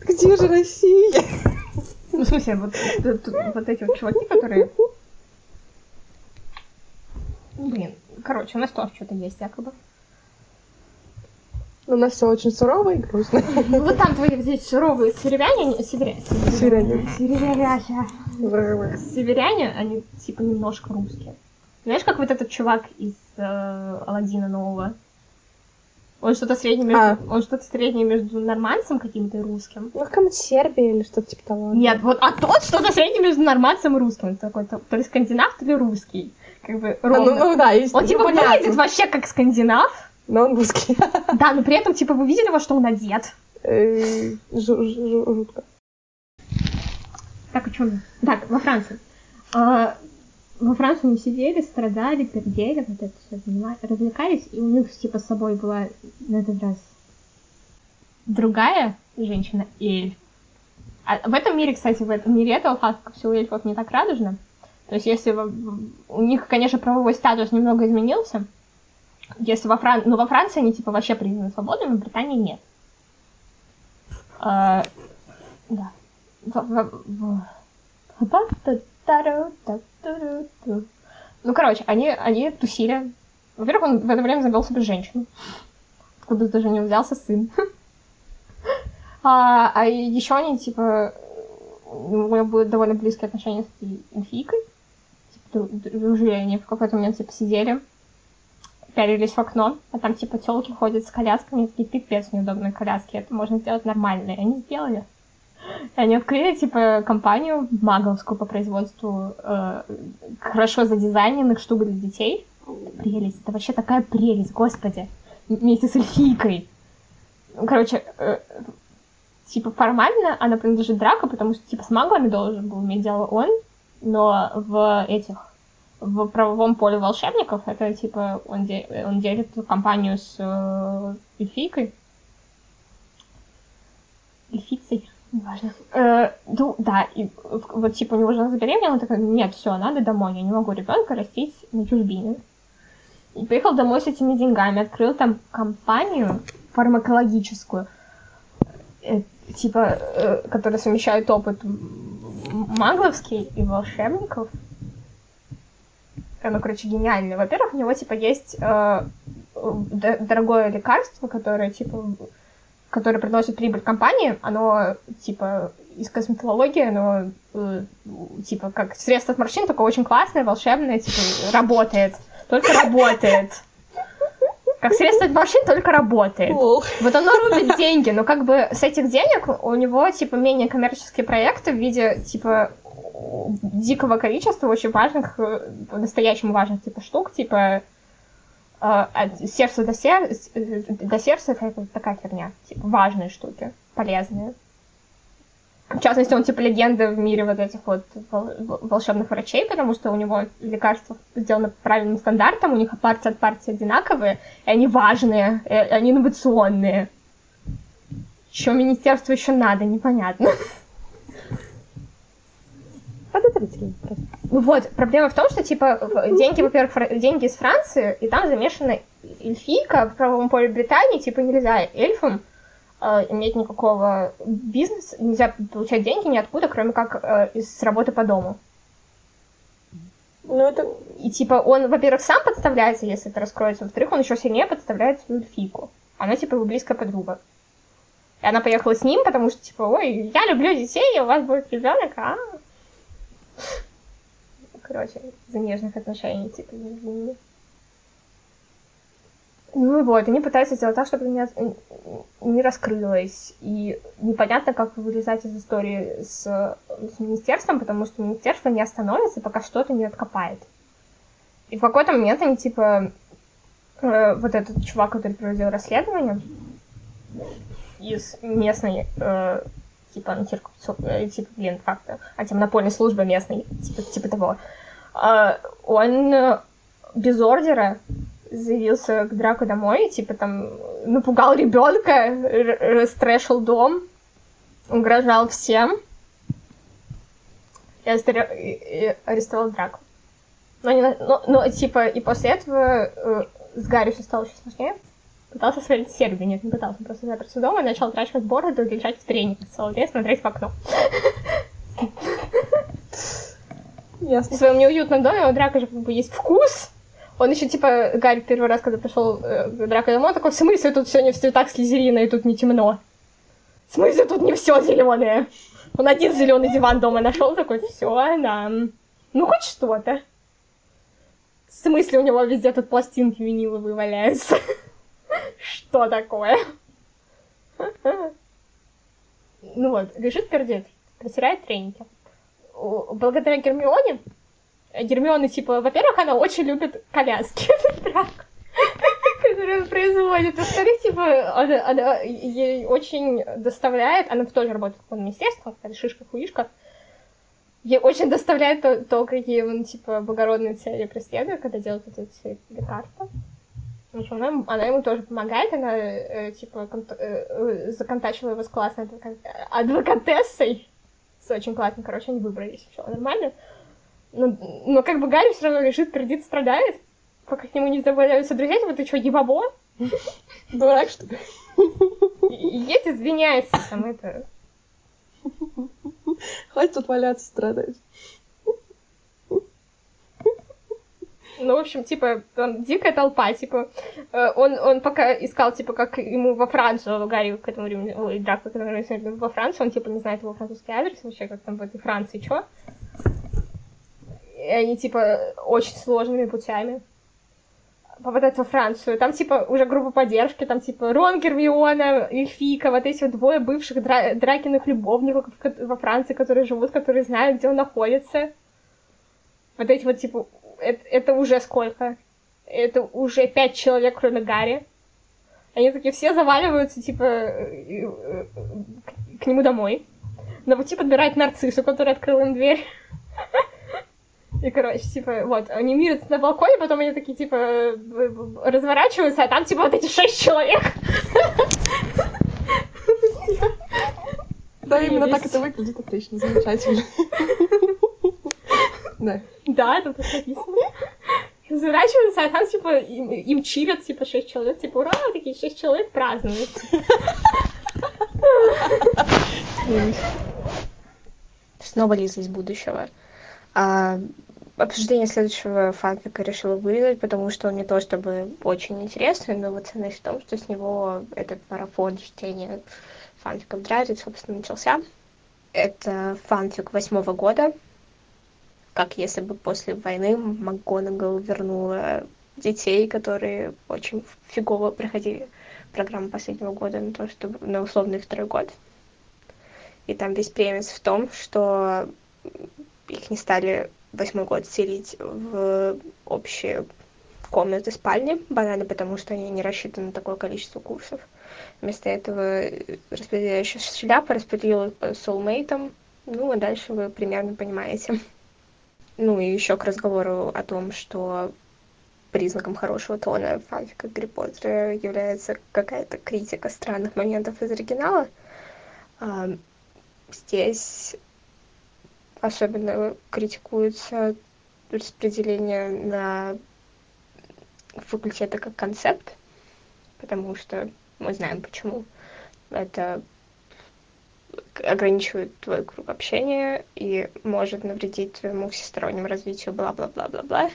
Где же Россия? Ну, в смысле, вот, т- т- вот эти вот чуваки, которые... Блин, короче, у нас тоже что-то есть, якобы. У нас все очень сурово и грустно. Ну, вот там твои здесь суровые северяне, они- северя- Северяне. Северяне. Северяне, они типа немножко русские. Знаешь, как вот этот чувак из э, Аладдина нового? Он что-то среднее между, А. он что-то среднее между нормандцем каким-то и русским. Ну, какая-нибудь Сербия или что-то типа того. Нет, вот, а тот что-то среднее между нормандцем и русским. Он такой, то, то ли скандинав, то ли русский. Как бы А, ну, ровно. ну да, есть. он типа понятно. выглядит вообще как скандинав. Но он русский. Да, но при этом, типа, вы видели, во что он одет? Э, жу- жу- Жутко. Так, о чем? Так, во Франции. А, во Франции они сидели, страдали, пердели, вот это все развлекались, и у них, типа, с собой была на этот раз другая женщина, эльф. А в этом мире, кстати, в этом мире этого факта все у эльфов не так радужно. То есть, если у них, конечно, правовой статус немного изменился, если во Фран... ну, во Франции они, типа, вообще признаны свободными, в Британии нет. А, да. Ну, короче, они, они тусили. Во-первых, он в это время завел себе женщину. Откуда даже не взялся сын. А, а еще они, типа, у него были довольно близкие отношения с дру- дружили они в какой-то момент, типа, сидели, пялились в окно, а там, типа, телки ходят с колясками, такие, пипец, неудобные коляски, это можно сделать нормально. И они сделали. И они открыли, типа, компанию маговскую по производству э, хорошо задизайненных штук для детей. Прелесть. Это вообще такая прелесть, господи. Вместе с эльфийкой. Ну, Короче, э, типа, формально она принадлежит Драко, потому что, типа, с маглами должен был иметь дело он, но в этих в правовом поле волшебников это типа он, де- он делит компанию с э, эльфийкой. Эльфицей, неважно. Э, ну, да, и вот типа у него жена забеременела, он такой, нет, все, надо домой, я не могу ребенка растить на чужбине. И поехал домой с этими деньгами, открыл там компанию фармакологическую, э, типа, э, которая совмещает опыт магловский и волшебников. Оно, короче, гениальное. Во-первых, у него, типа, есть э, дорогое лекарство, которое, типа, которое приносит прибыль компании, оно, типа, из косметологии, оно, э, типа, как средство от морщин, только очень классное, волшебное, типа, работает. Только работает. Как средство от только работает. Вот оно рубит деньги, но как бы с этих денег у него, типа, менее коммерческие проекты в виде, типа, дикого количества очень важных, э, по-настоящему важных, типа, штук, типа, э, от сердца до, сер... э, до сердца, это такая херня, типа, важные штуки, полезные. В частности, он, типа, легенда в мире вот этих вот вол- вол- волшебных врачей, потому что у него лекарства сделаны по правильным стандартам, у них партия от партии одинаковые, и они важные, и они инновационные. Что министерству еще надо, непонятно. Подозрительно просто. Ну Вот, проблема в том, что, типа, деньги, во-первых, деньги из Франции, и там замешана эльфийка в правовом поле Британии, типа, нельзя эльфам иметь никакого бизнеса, нельзя получать деньги ниоткуда, кроме как э, из работы по дому. Ну, это... И, типа, он, во-первых, сам подставляется, если это раскроется, во-вторых, он еще сильнее подставляет свою эльфийку. Она, типа, его близкая подруга. И она поехала с ним, потому что, типа, ой, я люблю детей, и у вас будет ребенок, а? Короче, из-за нежных отношений, типа, между ними. Ну и вот, они пытаются сделать так, чтобы не, не раскрылось. И непонятно, как вылезать из истории с, с министерством, потому что министерство не остановится, пока что-то не откопает. И в какой-то момент они, типа, э, вот этот чувак, который проводил расследование из местной, э, типа, антикоррупцион- э, типа, блин, как-то, антимонопольной службы местной, типа, типа того, э, он э, без ордера заявился к Драку домой, типа, там, напугал ребенка, р- растрэшил дом, угрожал всем, и, астре- и- арестовал Драку. Но, не но, но, типа, и после этого э, с Гарри все стало еще сложнее. Пытался свалить Сербию, нет, не пытался, он просто заперся дома и начал отращивать бороду и лежать в трениках целый день, смотреть в окно. В Ясно. своем неуютном доме у Драка же как бы есть вкус. Он еще, типа, Гарри первый раз, когда пришел э, Драко домой, такой, в смысле, тут не в цветах слезерина, и тут не темно? В смысле, тут не все зеленое? Он один зеленый диван дома нашел, такой, все, да. Ну, хоть что-то. В смысле, у него везде тут пластинки виниловые валяются? Что такое? Ну вот, лежит пердит, протирает треники. Благодаря Гермионе, Гермиона, типа, во-первых, она очень любит коляски, которые производит. Во-вторых, типа, она, она ей очень доставляет, она тоже работает в министерстве, какая-то шишка-хуишка, ей очень доставляет то, то, какие он, типа, благородные цели преследует, когда делает эти все лекарства. В она, она ему тоже помогает, она, э, типа, конт- э, э, законтачила его с классной адвока- адвокатессой. С очень классно, короче, они выбрались, все нормально. Но, но как бы Гарри все равно лежит, пердит, страдает, пока к нему не добавляются друзья, типа, ты что, ебабо? Дурак, что ли? И и едет, извиняется, там, это... Хватит тут валяться, страдать. Ну, в общем, типа, он дикая толпа, типа, э, он, он пока искал, типа, как ему во Францию, Гарри к этому времени, ой, Драко к этому времени съездил во Францию, он, типа, не знает его французский адрес вообще, как там в этой Франции, чё. И они, типа, очень сложными путями попадают во Францию. Там, типа, уже группа поддержки, там, типа, Рон, Гермиона, Эльфика, вот эти вот двое бывших дра- Дракиных любовников ко- во Франции, которые живут, которые знают, где он находится. Вот эти вот, типа, это, это уже сколько? Это уже пять человек, кроме Гарри. Они такие все заваливаются, типа, к, к нему домой. На пути подбирает нарциссу, которая открыла им дверь. И, короче, типа, вот, они мирятся на балконе, потом они такие, типа, разворачиваются, а там, типа, вот эти шесть человек. Да, именно так это выглядит отлично, замечательно. Да. Да, тут так написано. Разворачиваются, а там, типа, им, им чилят, типа, шесть человек. Типа, ура, такие шесть человек празднуют. Снова Лиза из будущего. А, обсуждение следующего фанфика решила вырезать, потому что он не то чтобы очень интересный, но вот ценность в том, что с него этот марафон чтения фанфиков Драйзит, собственно, начался. Это фанфик восьмого года, как если бы после войны МакГонагал вернула детей, которые очень фигово проходили программу последнего года на то, чтобы на условный второй год. И там весь премис в том, что их не стали восьмой год селить в общие комнаты спальни, банально потому, что они не рассчитаны на такое количество курсов. Вместо этого распределяющая шляпа распределила их по соулмейтам. Ну, а дальше вы примерно понимаете. Ну, и еще к разговору о том, что признаком хорошего тона фанфика Гарри Поттера является какая-то критика странных моментов из оригинала. Здесь особенно критикуется распределение на факультеты как концепт, потому что мы знаем почему. Это ограничивает твой круг общения и может навредить твоему всестороннему развитию, бла-бла-бла-бла-бла.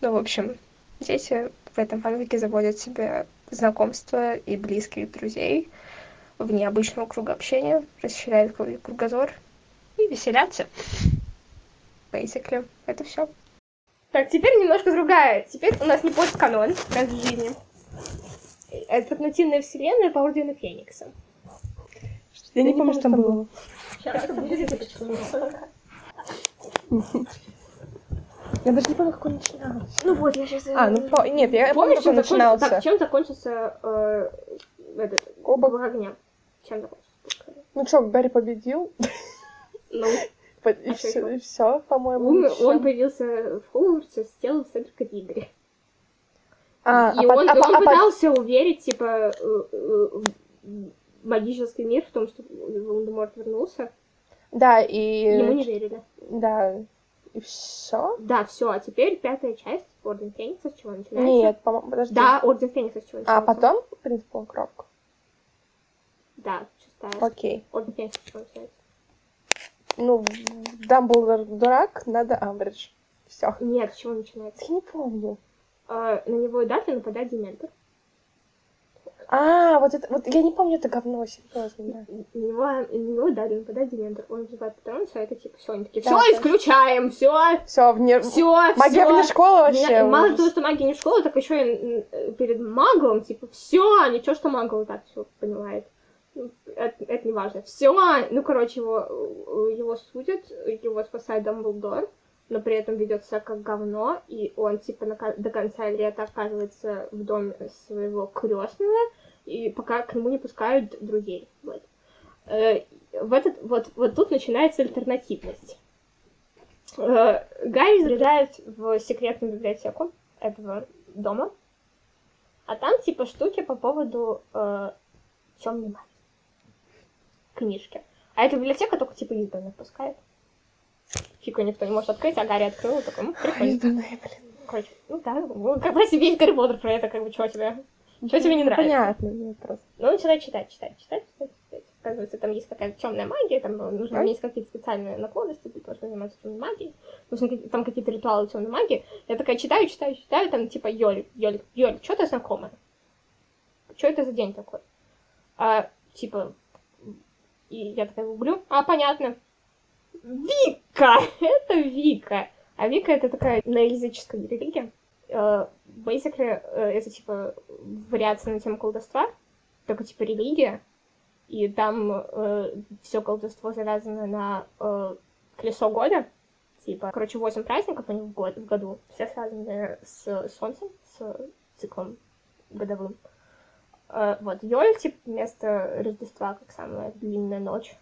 Ну, в общем, дети в этом фанфике заводят себе знакомства и близких друзей в необычного круга общения, расширяют кругозор и веселятся. Basically, это все. Так, теперь немножко другая. Теперь у нас не постканон раз в жизни. Альтернативная вселенная по Ордену Феникса. Я не помню, что там было. Сейчас. Я даже не помню, как он начинался. Ну вот, я сейчас... А, ну по- нет, я помню, как он начинался. Так, чем закончился э, этот. Кубок огня? Чем закончился? Ну что, Гарри победил, Ну, и А все, по-моему. он, всё. он появился в Хогвартсе с телом Седрика Дигори. А, и а он, а он а пытался уверить, типа, э, э, в магический мир в том, что Волан-де-Морт вернулся. Да, и... Ему не верили. Да, и все? Да, все, а теперь пятая часть Орден Феникса, с чего начинается? Нет, по-моему, подожди. Да, Орден Феникса с чего А начинается? потом принц полукровка. Да, шестая. Окей. Орден Феникса с чего начинается? Ну, Дамблдор дурак, надо Амбридж. Все. Нет, с чего начинается? Я не помню. А, на него и Даффи нападает Дементор. А, вот это, вот я не помню это говно, серьезно, да. На него, на него да, нападает Дементор. Он взрывает Патронуса, а это типа все, они такие, Да, все, точно. исключаем, все, Все, вне... все, Магия вне школы вообще. Мало ужас. того, что магия не в школу, так еще и перед маглом, типа, все, ничего, что магл так все понимает. Это, это не важно. Все, ну, короче, его, э, его судят, его спасает Дамблдор, но при этом ведет себя как говно, и он, типа, на до конца лета оказывается в доме своего крестного, и пока к нему не пускают друзей. Вот. Э, В этот, вот, вот тут начинается альтернативность. Э, Гарри залезает в секретную библиотеку этого дома, а там типа штуки по поводу э, темной магии. Книжки. А эта библиотека только типа избранных пускает. Фига никто не может открыть, а Гарри открыл, такой, ну, прикольно. Избранная, блин. Короче, ну да, ну, бы себе Гарри Поттер про это, как бы, чего тебе? Что тебе не нравится? Понятно, нет, просто. Ну, начинай читать, читать, читать, читать, читать. Оказывается, там есть какая-то темная магия, там э, нужно Так. иметь какие-то специальные наклонности для того, чтобы заниматься темной магией. Нужно какие- там какие-то ритуалы темной магии. Я такая читаю, читаю, читаю, там типа Йоль, Йоль, Йоль, что-то знакомое. Что это за день такой? А, типа, и я такая гуглю, а, понятно. Вика! Это Вика! А Вика это такая неоязыческая религия. Э, Basically, э, это типа вариация на тему колдовства, только типа религия. И там все колдовство завязано на э, колесо года. Типа, короче, 8 праздников у них в, год, в году. Все связаны с солнцем, с циклом годовым. Э, вот, Йоль, типа, вместо Рождества, как самая длинная ночь.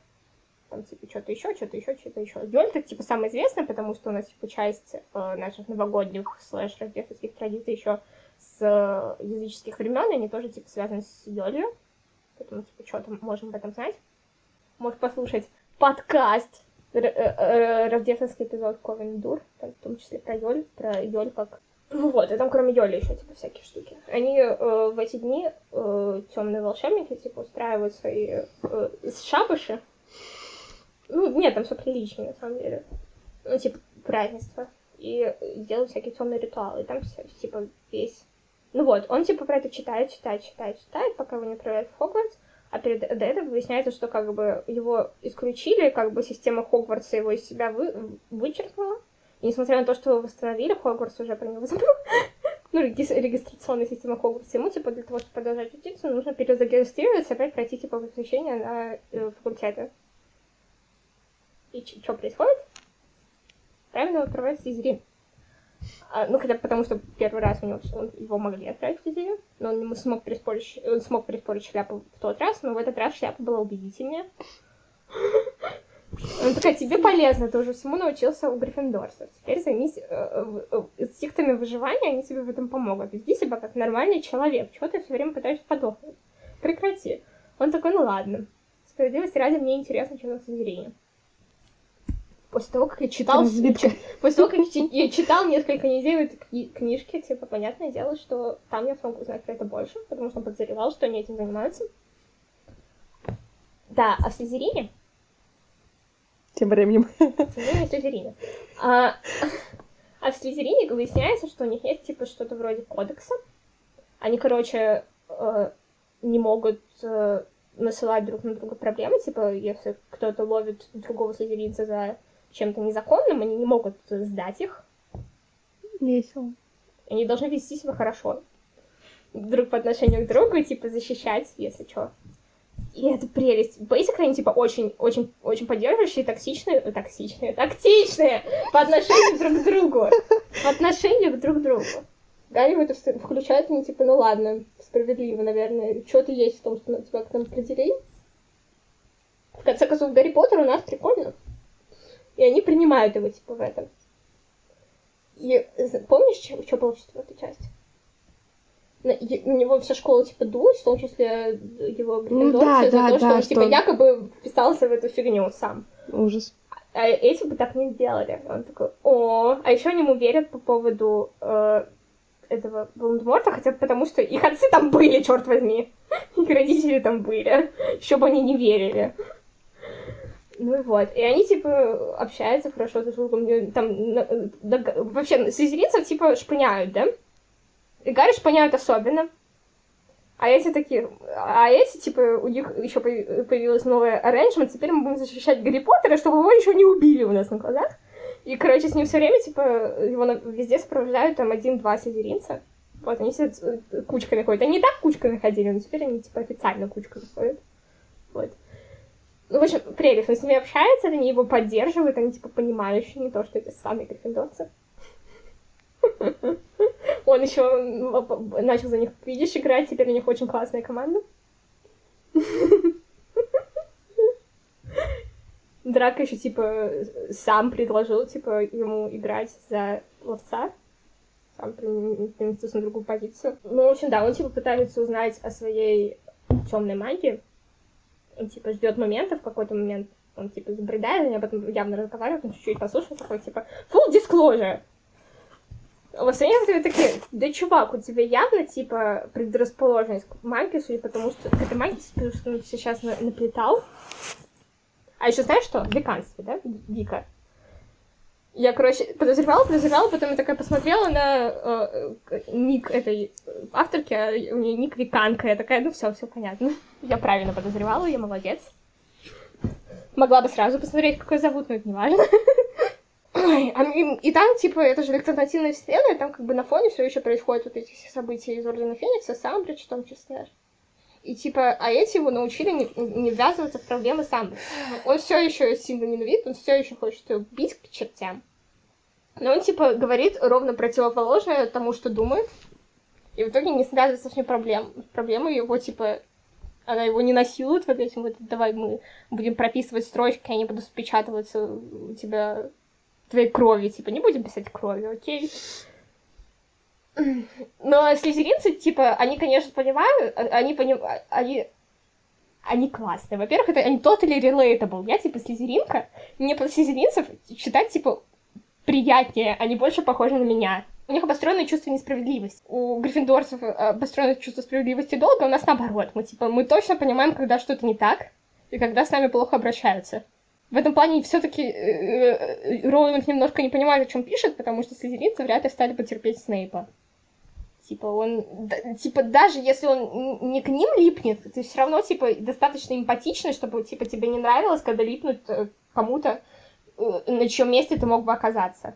Там, типа, что-то еще, что-то еще, что-то еще. Йоль, это, типа, самое известное, потому что у нас, типа, часть э, наших новогодних слэш рождественских традиций еще с э, языческих времен, и они тоже, типа, связаны с Йолью. Поэтому, типа, что-то можем об этом знать. Можешь послушать подкаст, э, э, рождественский эпизод Ковен Дур, в том числе про Йоль, про Йоль как... Ну вот, и там кроме Йоли еще, типа, всякие штуки. Они э, в эти дни, темные волшебники, типа, устраивают свои э, шабаши. Ну, нет, там все прилично, на самом деле. Ну, типа, празднество. и делают всякие темные ритуалы. И там вся- типа весь... Ну вот, он типа про это читает, читает, читает, читает, пока его не отправляют в Хогвартс. А перед до этого выясняется, что как бы его исключили, как бы система Хогвартса его из себя вы, вычеркнула. И несмотря на то, что его восстановили, Хогвартс уже про него забыл. Ну, реги- регистрационная система Хогвартса. Ему, типа, для того, чтобы продолжать учиться, нужно перезарегистрироваться, опять пройти, типа, возвращение на э, факультеты. И что происходит? Правильно его отправляют в Слизерин. А, ну, хотя потому, что первый раз у него он- его могли отправить в Слизерин, но он не смог переспорить, он смог переспорить шляпу в тот раз, но в этот раз шляпа была убедительнее. Она такая, тебе полезно, ты уже всему научился у гриффиндорцев. Теперь займись э, э, э, выживания, они тебе в этом помогут. Веди себя как нормальный человек. Чего ты все время пытаешься подохнуть? Прекрати. Он такой, ну ладно. Справедливости ради, мне интересно, что там с зрением. После того, как я читал... После того, как я чи- я читал несколько недель этой кни- книжки, типа, понятное дело, что там я смогу узнать про это больше, потому что он подозревал, что они этим занимаются. Да, а Слизерине Тем временем. Слизерин и Слизерина. А, а в Слизерине выясняется, что у них есть типа что-то вроде кодекса. Они, короче, э, не могут э, насылать друг на друга проблемы. Типа, если кто-то ловит другого слизеринца за чем-то незаконным, они не могут сдать их. Весело. Они должны вести себя хорошо. Друг по отношению к другу типа, защищать, если что. И это прелесть. Бейсик, они, типа, очень, очень, очень поддерживающие, токсичные, токсичные, тактичные по отношению друг к другу. По отношению друг к другу. Гарри в это включает, они, типа, ну ладно, справедливо, наверное. Что-то есть в том, что тебя к нам определили. В конце концов, Гарри Поттер у нас прикольно. И они принимают его, типа, в этом. И помнишь, что было в четвертой части? На, е- на него вся школа типа дулась, в том числе его Ну да, за да, то, что да, он что типа якобы вписался в эту фигню сам. Ужас. А эти бы так не сделали. Он такой, о, а еще они ему верят по поводу э, этого Волан-де-Морта, хотя бы потому, что их отцы там были, черт возьми. Их родители там были. Еще бы они не верили. Ну и вот. И они, типа, общаются хорошо друг с другом. Там, на- дог- вообще, слизеринцев, типа, шпыняют, да? И Гарри шпыняют особенно. А эти такие... А эти, типа, у них еще появилась новая арранжмент, теперь мы будем защищать Гарри Поттера, чтобы его еще не убили у нас на глазах. И, короче, с ним все время, типа, его на- везде сопровождают там один-два слизеринца. Вот, они все э, кучками ходят. Они и так кучками ходили, но теперь они, типа, официально кучками ходят. Вот. Ну, в общем, прелесть. Он с ними общается, они его поддерживают, они, типа, понимающие, не то, что эти самые гриффиндорцы. Он еще начал за них видишь играть, теперь у них очень классная команда. Драка еще, типа, сам предложил, типа, ему играть за ловца. Сам переместился на другую позицию. Ну, в общем, да, он, типа, пытается узнать о своей темной магии. Он, типа, ждет момента, в какой-то момент он, типа, забредает, они об этом явно разговаривают, он чуть-чуть послушал, такой, типа, full disclosure. Тебе такие, да чувак, у тебя явно, типа, предрасположенность к магии, судя по тому, что этой магии, потому что он сейчас на- наплетал. А еще знаешь что? В веканстве, да? Вика. Я, короче, подозревала, подозревала, потом я такая посмотрела на э, э, ник этой авторки, а у нее ник Виканка. Я такая, ну все, все понятно. Я правильно подозревала, я молодец. Могла бы сразу посмотреть, какой зовут, но это не важно. Ой, а и, и там, типа, это же альтернативная вселенная, там как бы на фоне все еще происходят вот эти все события из Ордена Феникса, Самбридж в том числе. И типа, а эти его научили не, не ввязываться в проблемы сам. Он все еще сильно ненавидит, он все еще хочет ее бить к чертям. Но он, типа, говорит ровно противоположное тому, что думает. И в итоге не связывается с ней проблем. Проблема его, типа, она его не насилует вот этим вот, давай мы будем прописывать строчки, они будут впечатываться у тебя твоей крови, типа, не будем писать крови, окей? Но слизеринцы, типа, они, конечно, понимают, а- они понимают, они, они классные. Во-первых, это они totally relatable. Я, типа, слизеринка, мне под слизеринцев читать, типа, приятнее, они больше похожи на меня. У них обостренное чувство несправедливости. У гриффиндорцев э, обостренное чувство справедливости долго, у нас наоборот. Мы, типа, мы точно понимаем, когда что-то не так, и когда с нами плохо обращаются. В этом плане все-таки Роулинг немножко не понимает, о чем пишет, потому что слизеринцы вряд ли стали потерпеть Снейпа. Типа он, да, типа даже если он не к ним липнет, ты все равно типа достаточно эмпатичный, чтобы типа тебе не нравилось, когда липнут э, кому-то, э, на чьем месте ты мог бы оказаться.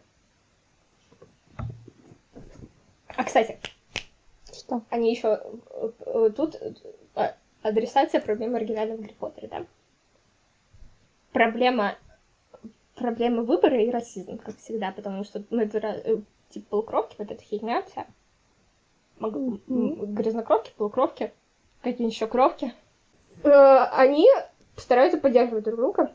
А кстати, Что? они еще э, тут э, адресация проблемы оригинального Гарри Поттера, да? Проблема проблема выбора и расизм, как всегда, потому что это э, типа полукровки, вот эта херня вся. Мог- м, Грязнокровки, полукровки, какие-нибудь еще кровки. Э, Они стараются поддерживать друг друга,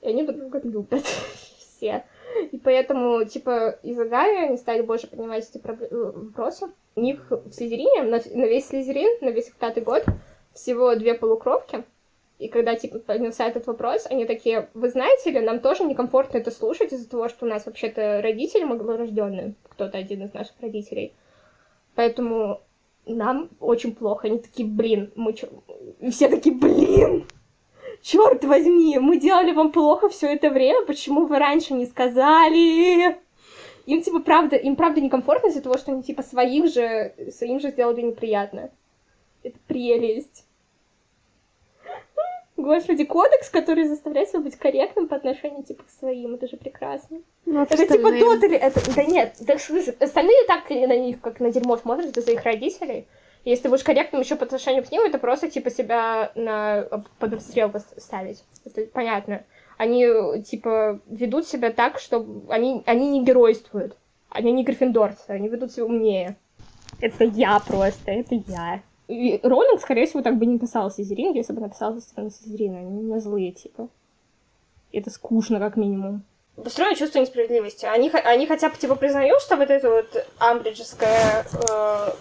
и они друг друга любят все. И поэтому, типа, из-за Гарри они стали больше поднимать эти э, вопросы. У них в Слизерине, на, на весь Слизерин, на весь пятый год, всего две полукровки. И когда, типа, поднялся этот вопрос, они такие, вы знаете ли, нам тоже некомфортно это слушать из-за того, что у нас вообще-то родители малорожденные, кто-то один из наших родителей. Поэтому нам очень плохо. Они такие, блин, мы чё... И все такие, блин, черт возьми, мы делали вам плохо все это время, почему вы раньше не сказали? Им, типа, правда, им правда некомфортно из-за того, что они, типа, своих же, своим же сделали неприятно. Это прелесть. Господи, кодекс, который заставляет тебя быть корректным по отношению, типа, к своим, это же прекрасно. Ну, Это типа тот или это... Да нет, да, слушай, остальные так на них, как на дерьмо смотрят из-за их родителей. Если ты будешь корректным еще по отношению к ним, это просто, типа, себя на... под обстрел ставить. Это понятно. Они, типа, ведут себя так, что они, они не геройствуют. Они не гриффиндорцы, они ведут себя умнее. Это я просто, это я. Роллинг, скорее всего, так бы не писал Слизерин, если бы написал со стороны Слизерина. Они не злые, типа. Это скучно, как минимум. Построено чувство несправедливости. Они, они хотя бы, типа, признают, что вот это вот амбриджское э,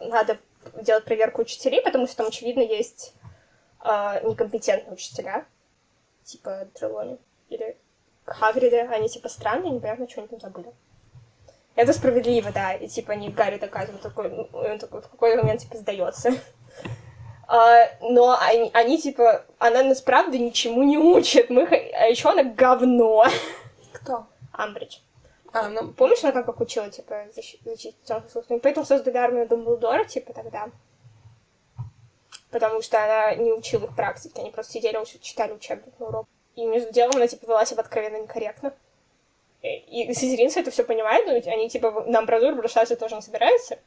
надо делать проверку учителей, потому что там, очевидно, есть э, некомпетентные учителя. Типа Трелони. Или Хагриды. Они, типа, странные, непонятно, что они там забыли. Это справедливо, да. И, типа, они Гарри доказывают, такой, ну, он такой в какой-то момент, типа, сдается. А, но они, они, типа, она нас правда ничему не учит. Мы, а еще она говно. Кто? Амбридж. А, ну, Помнишь, она как учила, типа, защи- защитить искусств? Поэтому создали армию Дамблдора, типа, тогда. Потому что она не учила их практике, они просто сидели, читали учебник на урок. И между делом она, типа, вела себя откровенно некорректно. И, слизеринцы это все понимают, но ведь они, типа, на амбразуру бросаться тоже не собираются.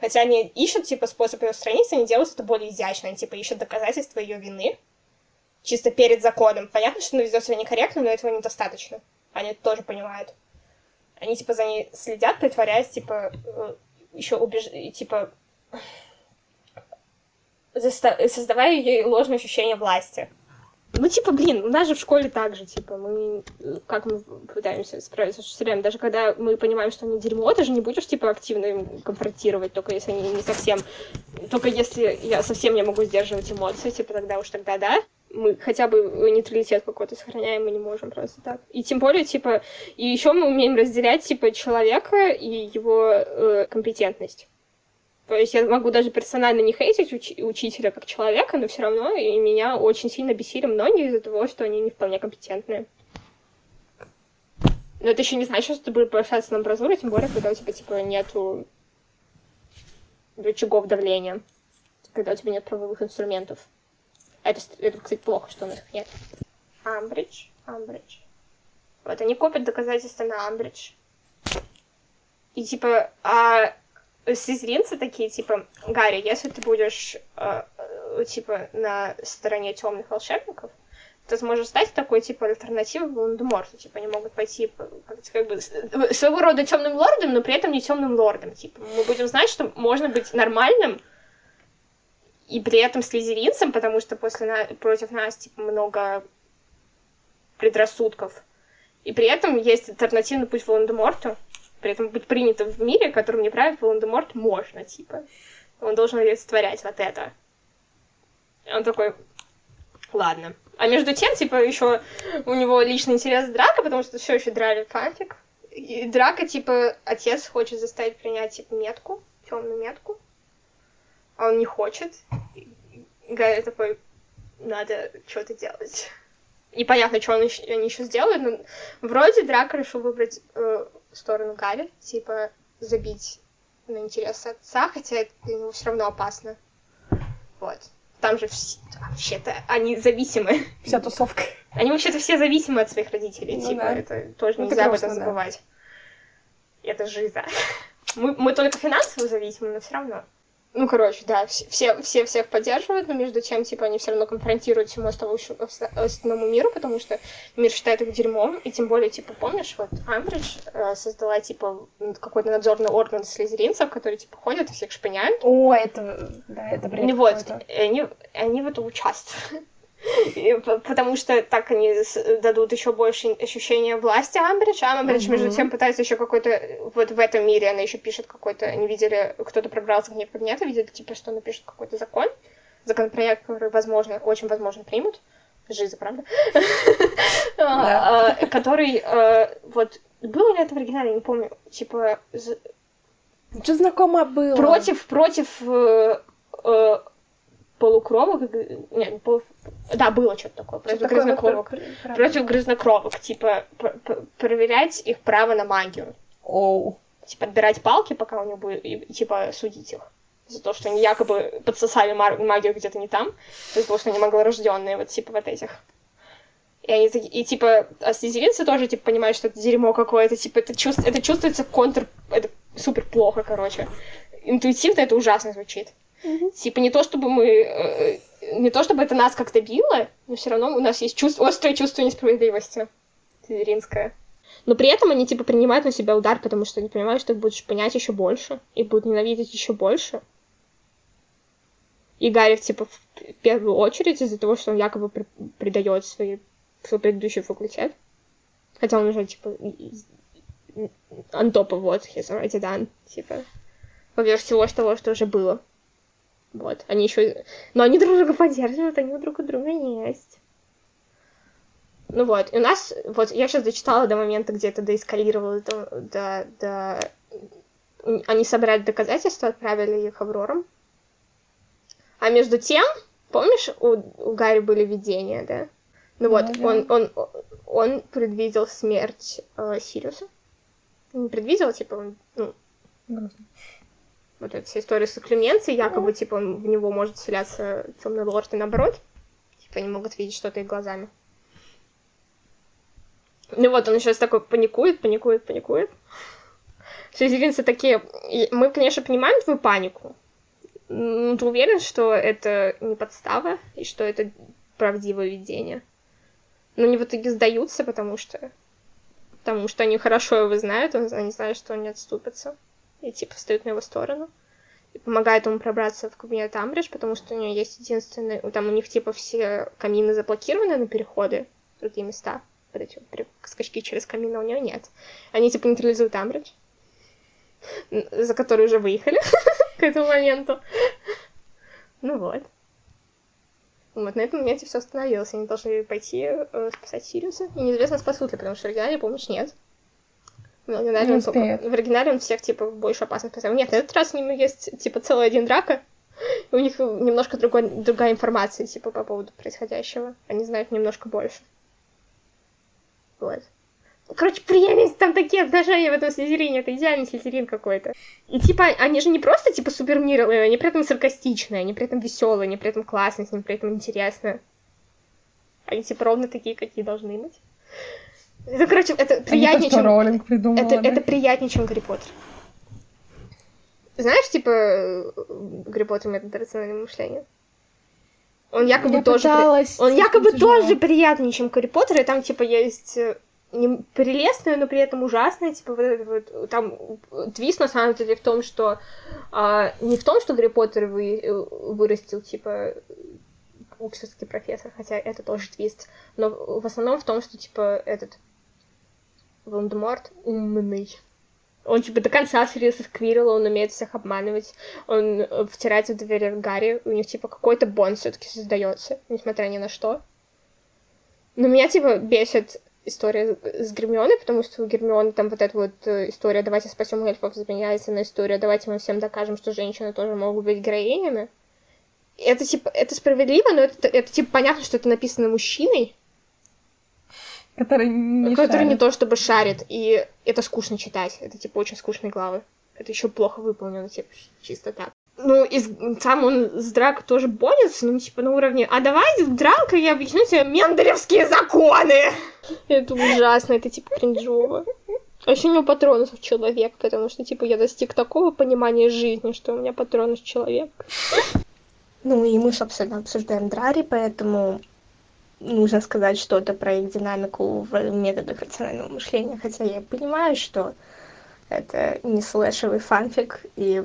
Хотя они ищут, типа, способ ее устранить, они делают это более изящно. Они, типа, ищут доказательства ее вины. Чисто перед законом. Понятно, что она ведет себя некорректно, но этого недостаточно. Они это тоже понимают. Они, типа, за ней следят, притворяясь, типа, еще убеж... типа, заста- создавая ей ложное ощущение власти. Ну, типа, блин, у нас же в школе так же, типа, мы, как мы пытаемся справиться с учителями, даже когда мы понимаем, что они дерьмо, ты же не будешь, типа, активно им конфронтировать, только если они не совсем, только если я совсем не могу сдерживать эмоции, типа, тогда уж тогда да, мы хотя бы нейтралитет какой-то сохраняем, мы не можем просто так. И тем более, типа, и еще мы умеем разделять, типа, человека и его э, компетентность. То есть я могу даже персонально не хейтить уч- учителя как человека, но все равно и меня очень сильно бесили многие из-за того, что они не вполне компетентные. Но это еще не значит, что ты будешь повышаться на амбразуру, тем более, когда у тебя, типа, нету рычагов давления. Когда у тебя нет правовых инструментов. Это, это, кстати, плохо, что у нас их нет. Амбридж, Амбридж. Вот, они копят доказательства на Амбридж. И, типа, а слизеринцы такие, типа, Гарри, если ты будешь, э, э, типа, на стороне темных волшебников, ты сможешь стать такой, типа, альтернативой Волан-де-Морту. Типа, они могут пойти, п- как, как бы, э, своего рода темным лордом, но при этом не темным лордом. Типа, мы будем знать, что можно быть нормальным и при этом слизеринцем, потому что после на- против нас, типа, много предрассудков. И при этом есть альтернативный путь Волан-де-Морту, при этом быть принятым в мире, которым не правит Волан-де-Морт, можно, типа. Он должен олицетворять вот это. Он такой, ладно. А между тем, типа, еще у него личный интерес Драка, потому что все еще драли фанфик. И Драка, типа, отец хочет заставить принять, типа, метку, темную метку. А он не хочет. И Гарри такой, надо что-то делать. непонятно, что они еще сделают, но вроде Драко решил выбрать э, сторону Гарри, типа забить на интерес отца, хотя это для него все равно опасно. Вот. Там же все, вообще-то они зависимы. Вся тусовка. Они вообще-то все зависимы от своих родителей, Ну типа, да. это тоже Ну, нельзя это об этом грустно, да. забывать. Это жиза. Мы, мы только финансово зависимы, но все равно. Ну, короче, да, все, все, все всех поддерживают, но между тем, типа, они все равно конфронтируют всему остальному миру, потому что мир считает их дерьмом, и тем более, типа, помнишь, вот Амбридж э, создала, типа, какой-то надзорный орган слизеринцев, которые, типа, ходят и всех шпыняют. О, это, да, это бред Ну вот, они, они в этом участвуют. Потому что так они дадут еще больше ощущения власти Амбридж, а Амбридж, между Мгм. тем, пытается еще какой-то... Вот в этом мире она еще пишет какой-то... Они видели, кто-то пробрался к ней в кабинет и видели, типа, что она пишет какой-то закон, законопроект, который, возможно, очень возможно примут. Жиза, правда? А, а, Который, э, вот, было ли это в оригинале, не помню, типа, Что знакомо было? против, против э, э, полукровок, нет, пол- да, было что-то такое, Что против такое вот грязнокровок. про- про- Против грязнокровок, типа, проверять их право на магию. Оу. Типа, отбирать палки, пока у них будет, и, типа, судить их. За то, что они якобы подсосали магию где-то не там. То есть, потому что они маглорожденные, вот, типа, вот этих. И они таки- и типа, а слизеринцы тоже, типа, понимают, что это дерьмо какое-то, типа, это, чувств, это чувствуется контр, это супер плохо, короче. Интуитивно это ужасно звучит. Типа, не то чтобы мы, э, не то чтобы это нас как-то било, но все равно у нас есть чувство, острое чувство несправедливости слизеринское. Но при этом они, типа, принимают на себя удар, потому что они понимают, что их будут шпынять еще больше, и будут ненавидеть еще больше. И Гарри, типа, в первую очередь из-за того, что он якобы предает свои, свой предыдущий факультет. Хотя он уже, типа, on top of what he's already done, типа, поверх всего того, что уже было. Вот, они еще... Но они друг друга поддерживают, они друг у друга есть. Ну вот, и у нас... Вот, я сейчас дочитала до момента, где это доэскалировало, до... до, до... Они собрали доказательства, отправили их Аврорам. А между тем, помнишь, у, у Гарри были видения, да? Ну вот, Да, да. он, он, он предвидел смерть э, Сириуса. Не предвидел, типа, он, ну, Грустно. Вот эта вся история с Клеменцией, якобы, типа, он- в него может вселяться темный лорд и наоборот. Типа, они могут видеть что-то их глазами. Ну вот, он сейчас такой паникует, паникует, паникует. Слизеринцы такие, «И мы, конечно, понимаем твою панику, но ты уверен, что это не подстава, и что это правдивое видение? Но они в итоге сдаются, потому что... Потому что они хорошо его знают, он- они знают, что он не отступится. И, типа, встают на его сторону. И помогают ему пробраться в кабинет Амбридж, потому что у нее есть единственный... Там у них, типа, все камины заблокированы на переходы в другие места. Вот эти вот скачки через камин, а у нее нет. Они, типа, нейтрализуют Амбридж, за который уже выехали к этому моменту. Ну вот. Вот, на этом моменте все остановилось. Они должны пойти э, спасать Сириуса. И неизвестно, спасут ли, потому что оригинале, помнишь, нет. В оригинале, он только- в оригинале он всех, типа, в большую опасность поставил. Нет, на этот раз с ними есть, типа, целый один драка. И у них немножко другой, другая информация, типа, по поводу происходящего. Они знают немножко больше. Вот. Короче, прелесть, там такие отношения в этом слизерине, это идеальный слизерин какой-то. И типа, они же не просто типа супер милые, они при этом саркастичные, они при этом веселые, они при этом классные, ними при этом интересно. Они типа ровно такие, какие должны быть. Это, короче, это А не то, приятнее, чем... Роулинг придумала, Это, да? это приятнее, чем Гарри Поттер. Знаешь, типа, Гарри Поттер метод рационального мышления? Он якобы Я тоже... при- пыталась, Он якобы тяжело. тоже приятнее, чем Гарри Поттер, и там, типа, есть э, не прелестное, но при этом ужасное, типа, вот это вот, там твист, на самом деле, в том, что а, не в том, что Гарри Поттер вы, э, вырастил, типа, оксфордский профессор, хотя это тоже твист, но в основном в том, что, типа, этот Волан-де-Морт умный. Он, типа, до конца Сириуса Квирла, он умеет всех обманывать, он э, втирается в доверие к Гарри, у них, типа, какой-то бонд все таки создается, несмотря ни на что. Но меня, типа, бесит история с Гермионой, потому что у Гермионы там вот эта вот э, история «давайте спасем эльфов» заменяется на историю «давайте мы всем докажем, что женщины тоже могут быть героинями». Это, типа, это справедливо, но это, это, типа, понятно, что это написано мужчиной, Который не который не шарит. то чтобы шарит, и это скучно читать. Это, типа, очень скучные главы. Это еще плохо выполнено, типа, чисто так. Ну, и сам он с Драко тоже борется, ну, типа, на уровне, а давай, Драко, я объясню тебе менделевские законы! Это ужасно, это, типа, кринжово. А еще у него патронусов человек, потому что, типа, я достиг такого понимания жизни, что у меня патронус человек. Ну и мы, собственно, обсуждаем Драри, поэтому нужно сказать что-то про их динамику в методах рационального мышления, хотя я понимаю, что это не слэшевый фанфик, и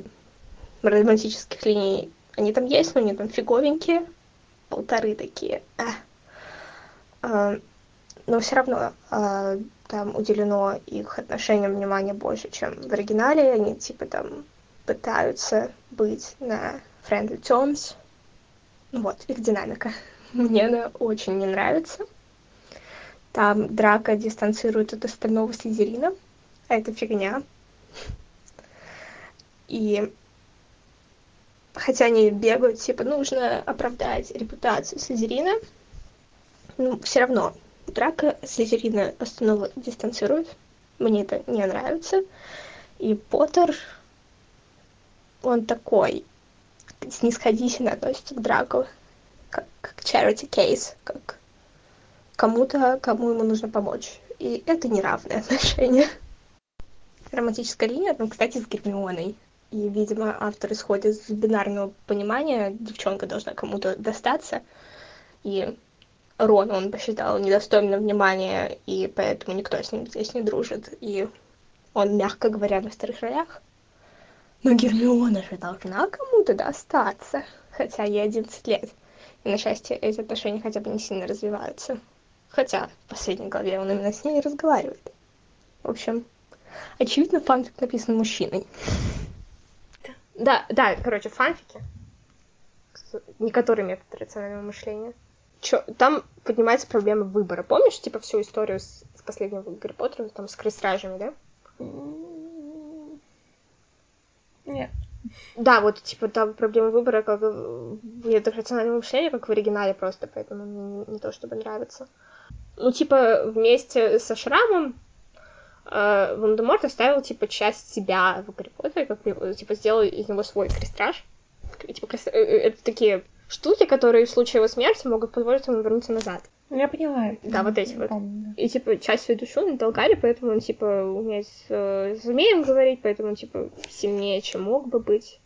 романтических линий они там есть, но они там фиговенькие, полторы такие. а. А, Но все равно а, там уделено их отношениям внимания больше, чем в оригинале. Они типа там пытаются быть на friendly terms. Ну Вот, их динамика. Мне она очень не нравится. Там Драка дистанцирует от остального Слизерина, а это фигня. И хотя они бегают, типа, нужно оправдать репутацию Слизерина, ну, все равно Драка Слизерина основного дистанцирует. Мне это не нравится. И Поттер, он такой снисходительно относится к Драку, как charity case, как кому-то, кому ему нужно помочь. И это неравное отношение. Романтическая линия, там, кстати, с Гермионой. И, видимо, автор исходит с бинарного понимания, девчонка должна кому-то достаться. И Рон он посчитал недостойным внимания, и поэтому никто с ним здесь не дружит. И он, мягко говоря, на вторых ролях. Но Гермиона же должна кому-то достаться, хотя ей 11 лет. И на счастье эти отношения хотя бы не сильно развиваются. Хотя в последней главе он именно с ней разговаривает. В общем, очевидно, фанфик написан мужчиной. Да, да, короче, фанфики, не которые метод рационального мышления. Чё, там поднимается проблема выбора. Помнишь, типа, всю историю с, с последнего Гарри Поттера, там, с крестражами, да? Нет. Да, вот, типа, там проблема выбора, как в методах рационального мышления, как в оригинале просто, поэтому не, то чтобы нравится. Ну, типа, вместе со Шрамом э, Волан-де-Морт оставил, типа, часть себя в Гарри Поттере, как, типа, сделал из него свой крестраж. Типа, крест- э, э, это такие штуки, которые в случае его смерти могут позволить ему вернуться назад. Ну, Я поняла. Да, вот эти вот. Помню. И, типа, часть своей души он дал Гарри, поэтому он, типа, умеет э, с змеем говорить, поэтому он, типа, сильнее, чем мог бы быть.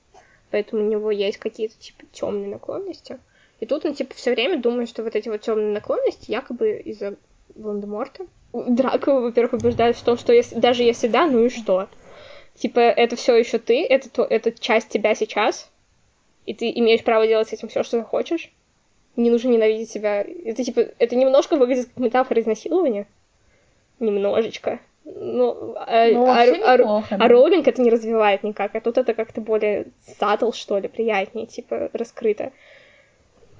Поэтому у него есть какие-то, типа, темные наклонности. И тут он, типа, все время думает, что вот эти вот темные наклонности якобы из-за Волан-де-Морта. Драко, во-первых, убеждает в том, что если, даже если да, ну и что? Типа, это все еще ты, это, то, это часть тебя сейчас, и ты имеешь право делать с этим все, что захочешь. Не нужно ненавидеть себя. Это типа, это немножко выглядит как метафора изнасилования. Немножечко. Ну, а, Ну, а- а- а да. Роулинг это не развивает никак, а тут это как-то более сатл, что ли, приятнее, типа, раскрыто.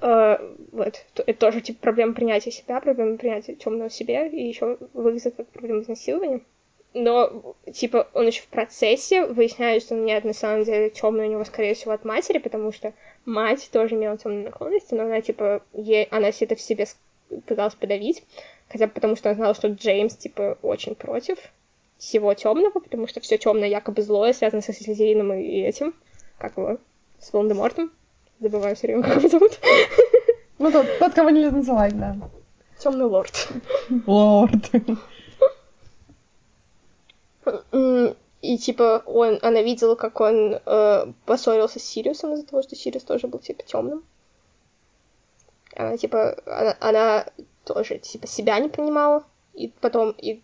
Э, вот, это тоже, типа, проблема принятия себя, проблема принятия темного в себе, и еще выглядит как проблема изнасилования. Но, типа, он еще в процессе выясняет, что нет, на самом деле темный у него, скорее всего, от матери, потому что мать тоже имела темные наклонности, но она, типа, ей, она все это в себе с- пыталась подавить, хотя бы потому, что она знала, что Джеймс, типа, очень против всего темного, потому что все темное якобы злое связано со Слизерином и этим, как его, с Волан-де-Мортом. Забываю все время, как его зовут. Ну, тот, тот, кого нельзя называть, да. Темный лорд. Лорд. И типа он, она видела, как он э, поссорился с Сириусом из-за того, что Сириус тоже был типа темным. Она типа, она, она тоже типа себя не принимала. И потом, и,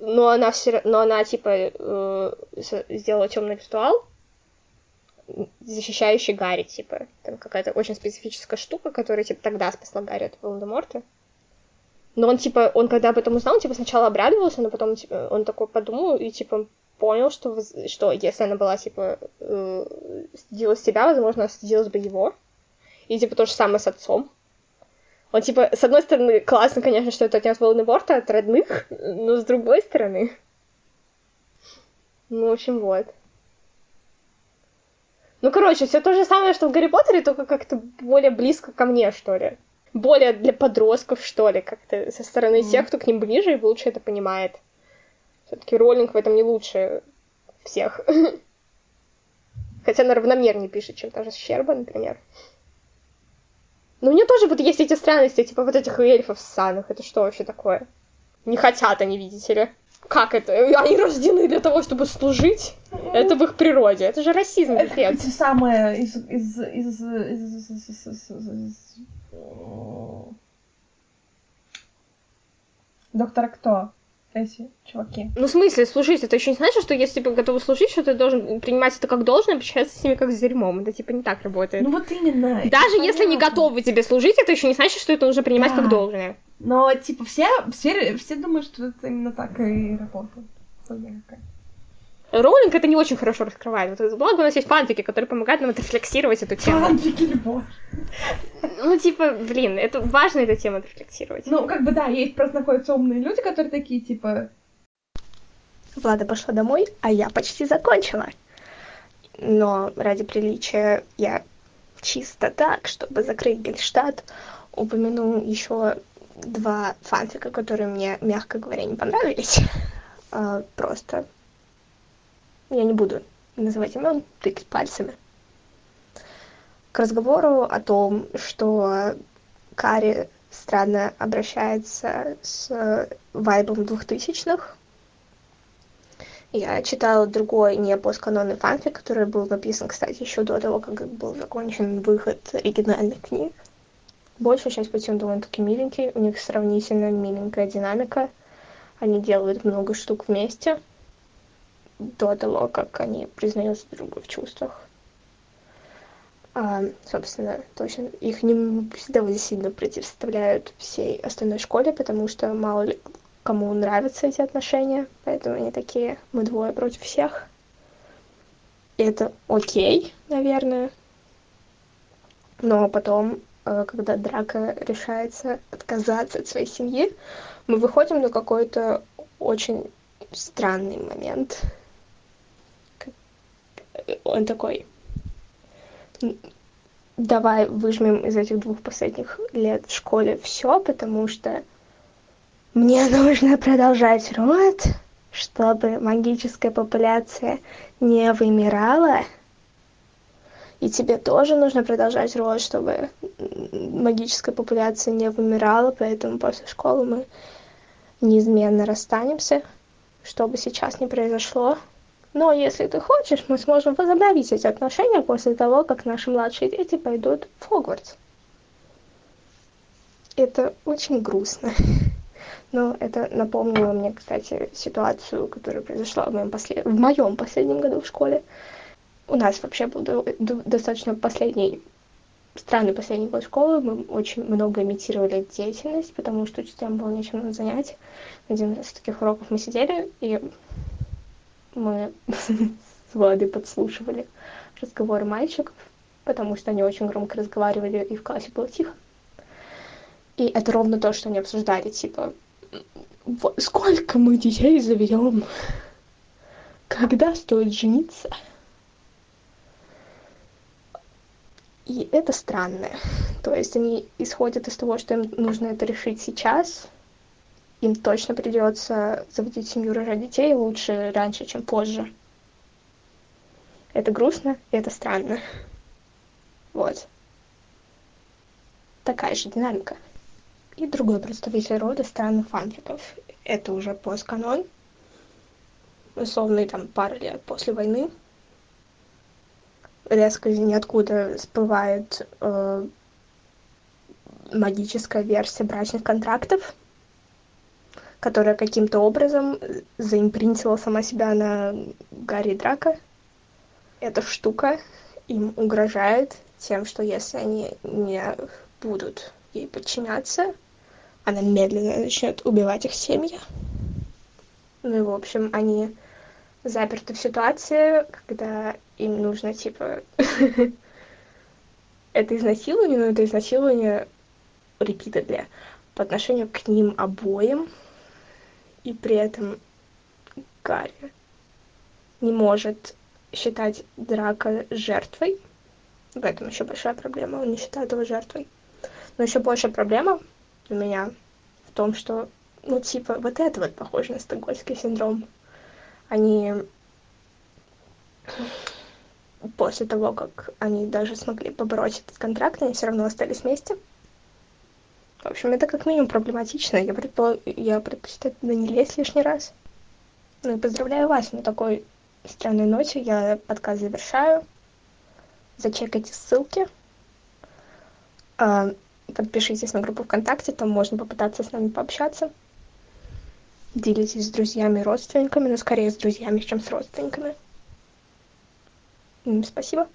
но она все, но она типа э, сделала темный ритуал, защищающий Гарри, типа. Там какая-то очень специфическая штука, которая типа тогда спасла Гарри от Волан-де-Морта. Но он, типа, он когда об этом узнал, типа, сначала обрадовался, но потом, типа, он такой подумал и, типа, понял, что, что если она была, типа, э, стыдилась себя, возможно, она стыдилась бы его. И, типа, то же самое с отцом. Он, типа, с одной стороны, классно, конечно, что это отец Волан-де-Морта от родных, но с другой стороны... Ну, в общем, вот. Ну, короче, все то же самое, что в Гарри Поттере, только как-то более близко ко мне, что ли. более для подростков, что ли, как-то со стороны Мгм. тех, кто к ним ближе и лучше это понимает. Все-таки Роллинг в этом не лучше всех. Хотя она равномернее пишет, чем та же Щерба, например. Но у нее тоже вот есть эти странности, типа вот этих эльфов ссаных. Это что вообще такое? Не хотят они, видите ли. Как это? Они рождены для того, чтобы служить? Это в их природе. Это же расизм, Это те самые из... из... из... из... из- из- из- Доктора кто? Эти чуваки. Ну, в смысле, служить? Это еще не значит, что если ты готов служить, что ты должен принимать это как должное, общаться с ними как с дерьмом. Это типа не так работает. Ну вот именно. Даже если не готовы тебе служить, это еще не значит, что это нужно принимать Да. как должное. Но, типа, все, все, все думают, что это именно так и работает. Какая. Роулинг это не очень хорошо раскрывает. Вот, благо у нас есть фанфики, которые помогают нам отрефлексировать эту тему. Фанфики любовь. Ну, типа, блин, это важно эту тему отрефлексировать. Ну, как бы, да, есть просто находятся умные люди, которые такие, типа, Влада пошла домой, а я почти закончила. Но ради приличия я чисто так, чтобы закрыть Гельштадт, упомяну еще два фанфика, которые мне, мягко говоря, не понравились. А, Просто я не буду называть имен, тыкать пальцами. К разговору о том, что Кари странно обращается с вайбом двухтысячных, я читала другой не постканонный фанфик, который был написан, кстати, еще до того, как был закончен выход оригинальных книг. Большая часть путем довольно-таки миленький, у них сравнительно миленькая динамика. Они делают много штук вместе до того, как они признаются друг другу в чувствах. А, собственно, точно, их не довольно сильно противоставляют всей остальной школе, потому что мало ли кому нравятся эти отношения, поэтому они такие, мы двое против всех. И это окей, наверное. Но потом, э, когда Драка решается отказаться от своей семьи, мы выходим на какой-то очень странный момент. Он такой, «Н- давай выжмем из этих двух последних лет в школе все, потому что мне нужно продолжать род, чтобы магическая популяция не вымирала. И тебе тоже нужно продолжать род, чтобы магическая популяция не вымирала, поэтому после школы мы неизменно расстанемся, что бы сейчас ни произошло. Но если ты хочешь, мы сможем возобновить эти отношения после того, как наши младшие дети пойдут в Хогвартс. Это очень грустно. Но это напомнило мне, кстати, ситуацию, которая произошла в моем, послед... в моем последнем году в школе. У нас вообще был до- до- достаточно последний, странный последний год школы. Мы очень много имитировали деятельность, потому что учителям было нечем нас занять. Один из таких уроков мы сидели, и мы с Владой подслушивали разговоры мальчиков, потому что они очень громко разговаривали, и в классе было тихо. И это ровно то, что они обсуждали, типа, «Во- сколько мы детей заведем? Когда стоит жениться? И это странно. То есть они исходят из того, что им нужно это решить сейчас. Им точно придется заводить семью, рожать детей лучше раньше, чем позже. Это грустно, и это странно. Вот. Такая же динамика. И другой представитель рода странных фанфиков. Это уже постканон. Условный там пару лет после войны. Резко из ниоткуда всплывает э, магическая версия брачных контрактов, которая каким-то образом заимпринтила сама себя на Гарри Драка. Эта штука им угрожает тем, что если они не будут ей подчиняться, она медленно начнет убивать их семьи. Ну и, в общем, они заперты в ситуации, когда им нужно, типа, это изнасилование, но это изнасилование repeatedly по отношению к ним обоим, и при этом Гарри не может считать Драка жертвой. В этом еще большая проблема, он не считает его жертвой. Но еще больше проблема для меня в том, что, ну, типа, вот это вот похоже на стокгольмский синдром. Они после того, как они даже смогли побороть этот контракт, они все равно остались вместе. В общем, это как минимум проблематично. Я, я предпочитаю туда не лезть лишний раз. Ну и поздравляю вас на такой странной ноте. Я подкаст завершаю. Зачекайте ссылки. А, подпишитесь на группу ВКонтакте, там можно попытаться с нами пообщаться. Делитесь с друзьями и родственниками, но скорее с друзьями, чем с родственниками. Спасибо.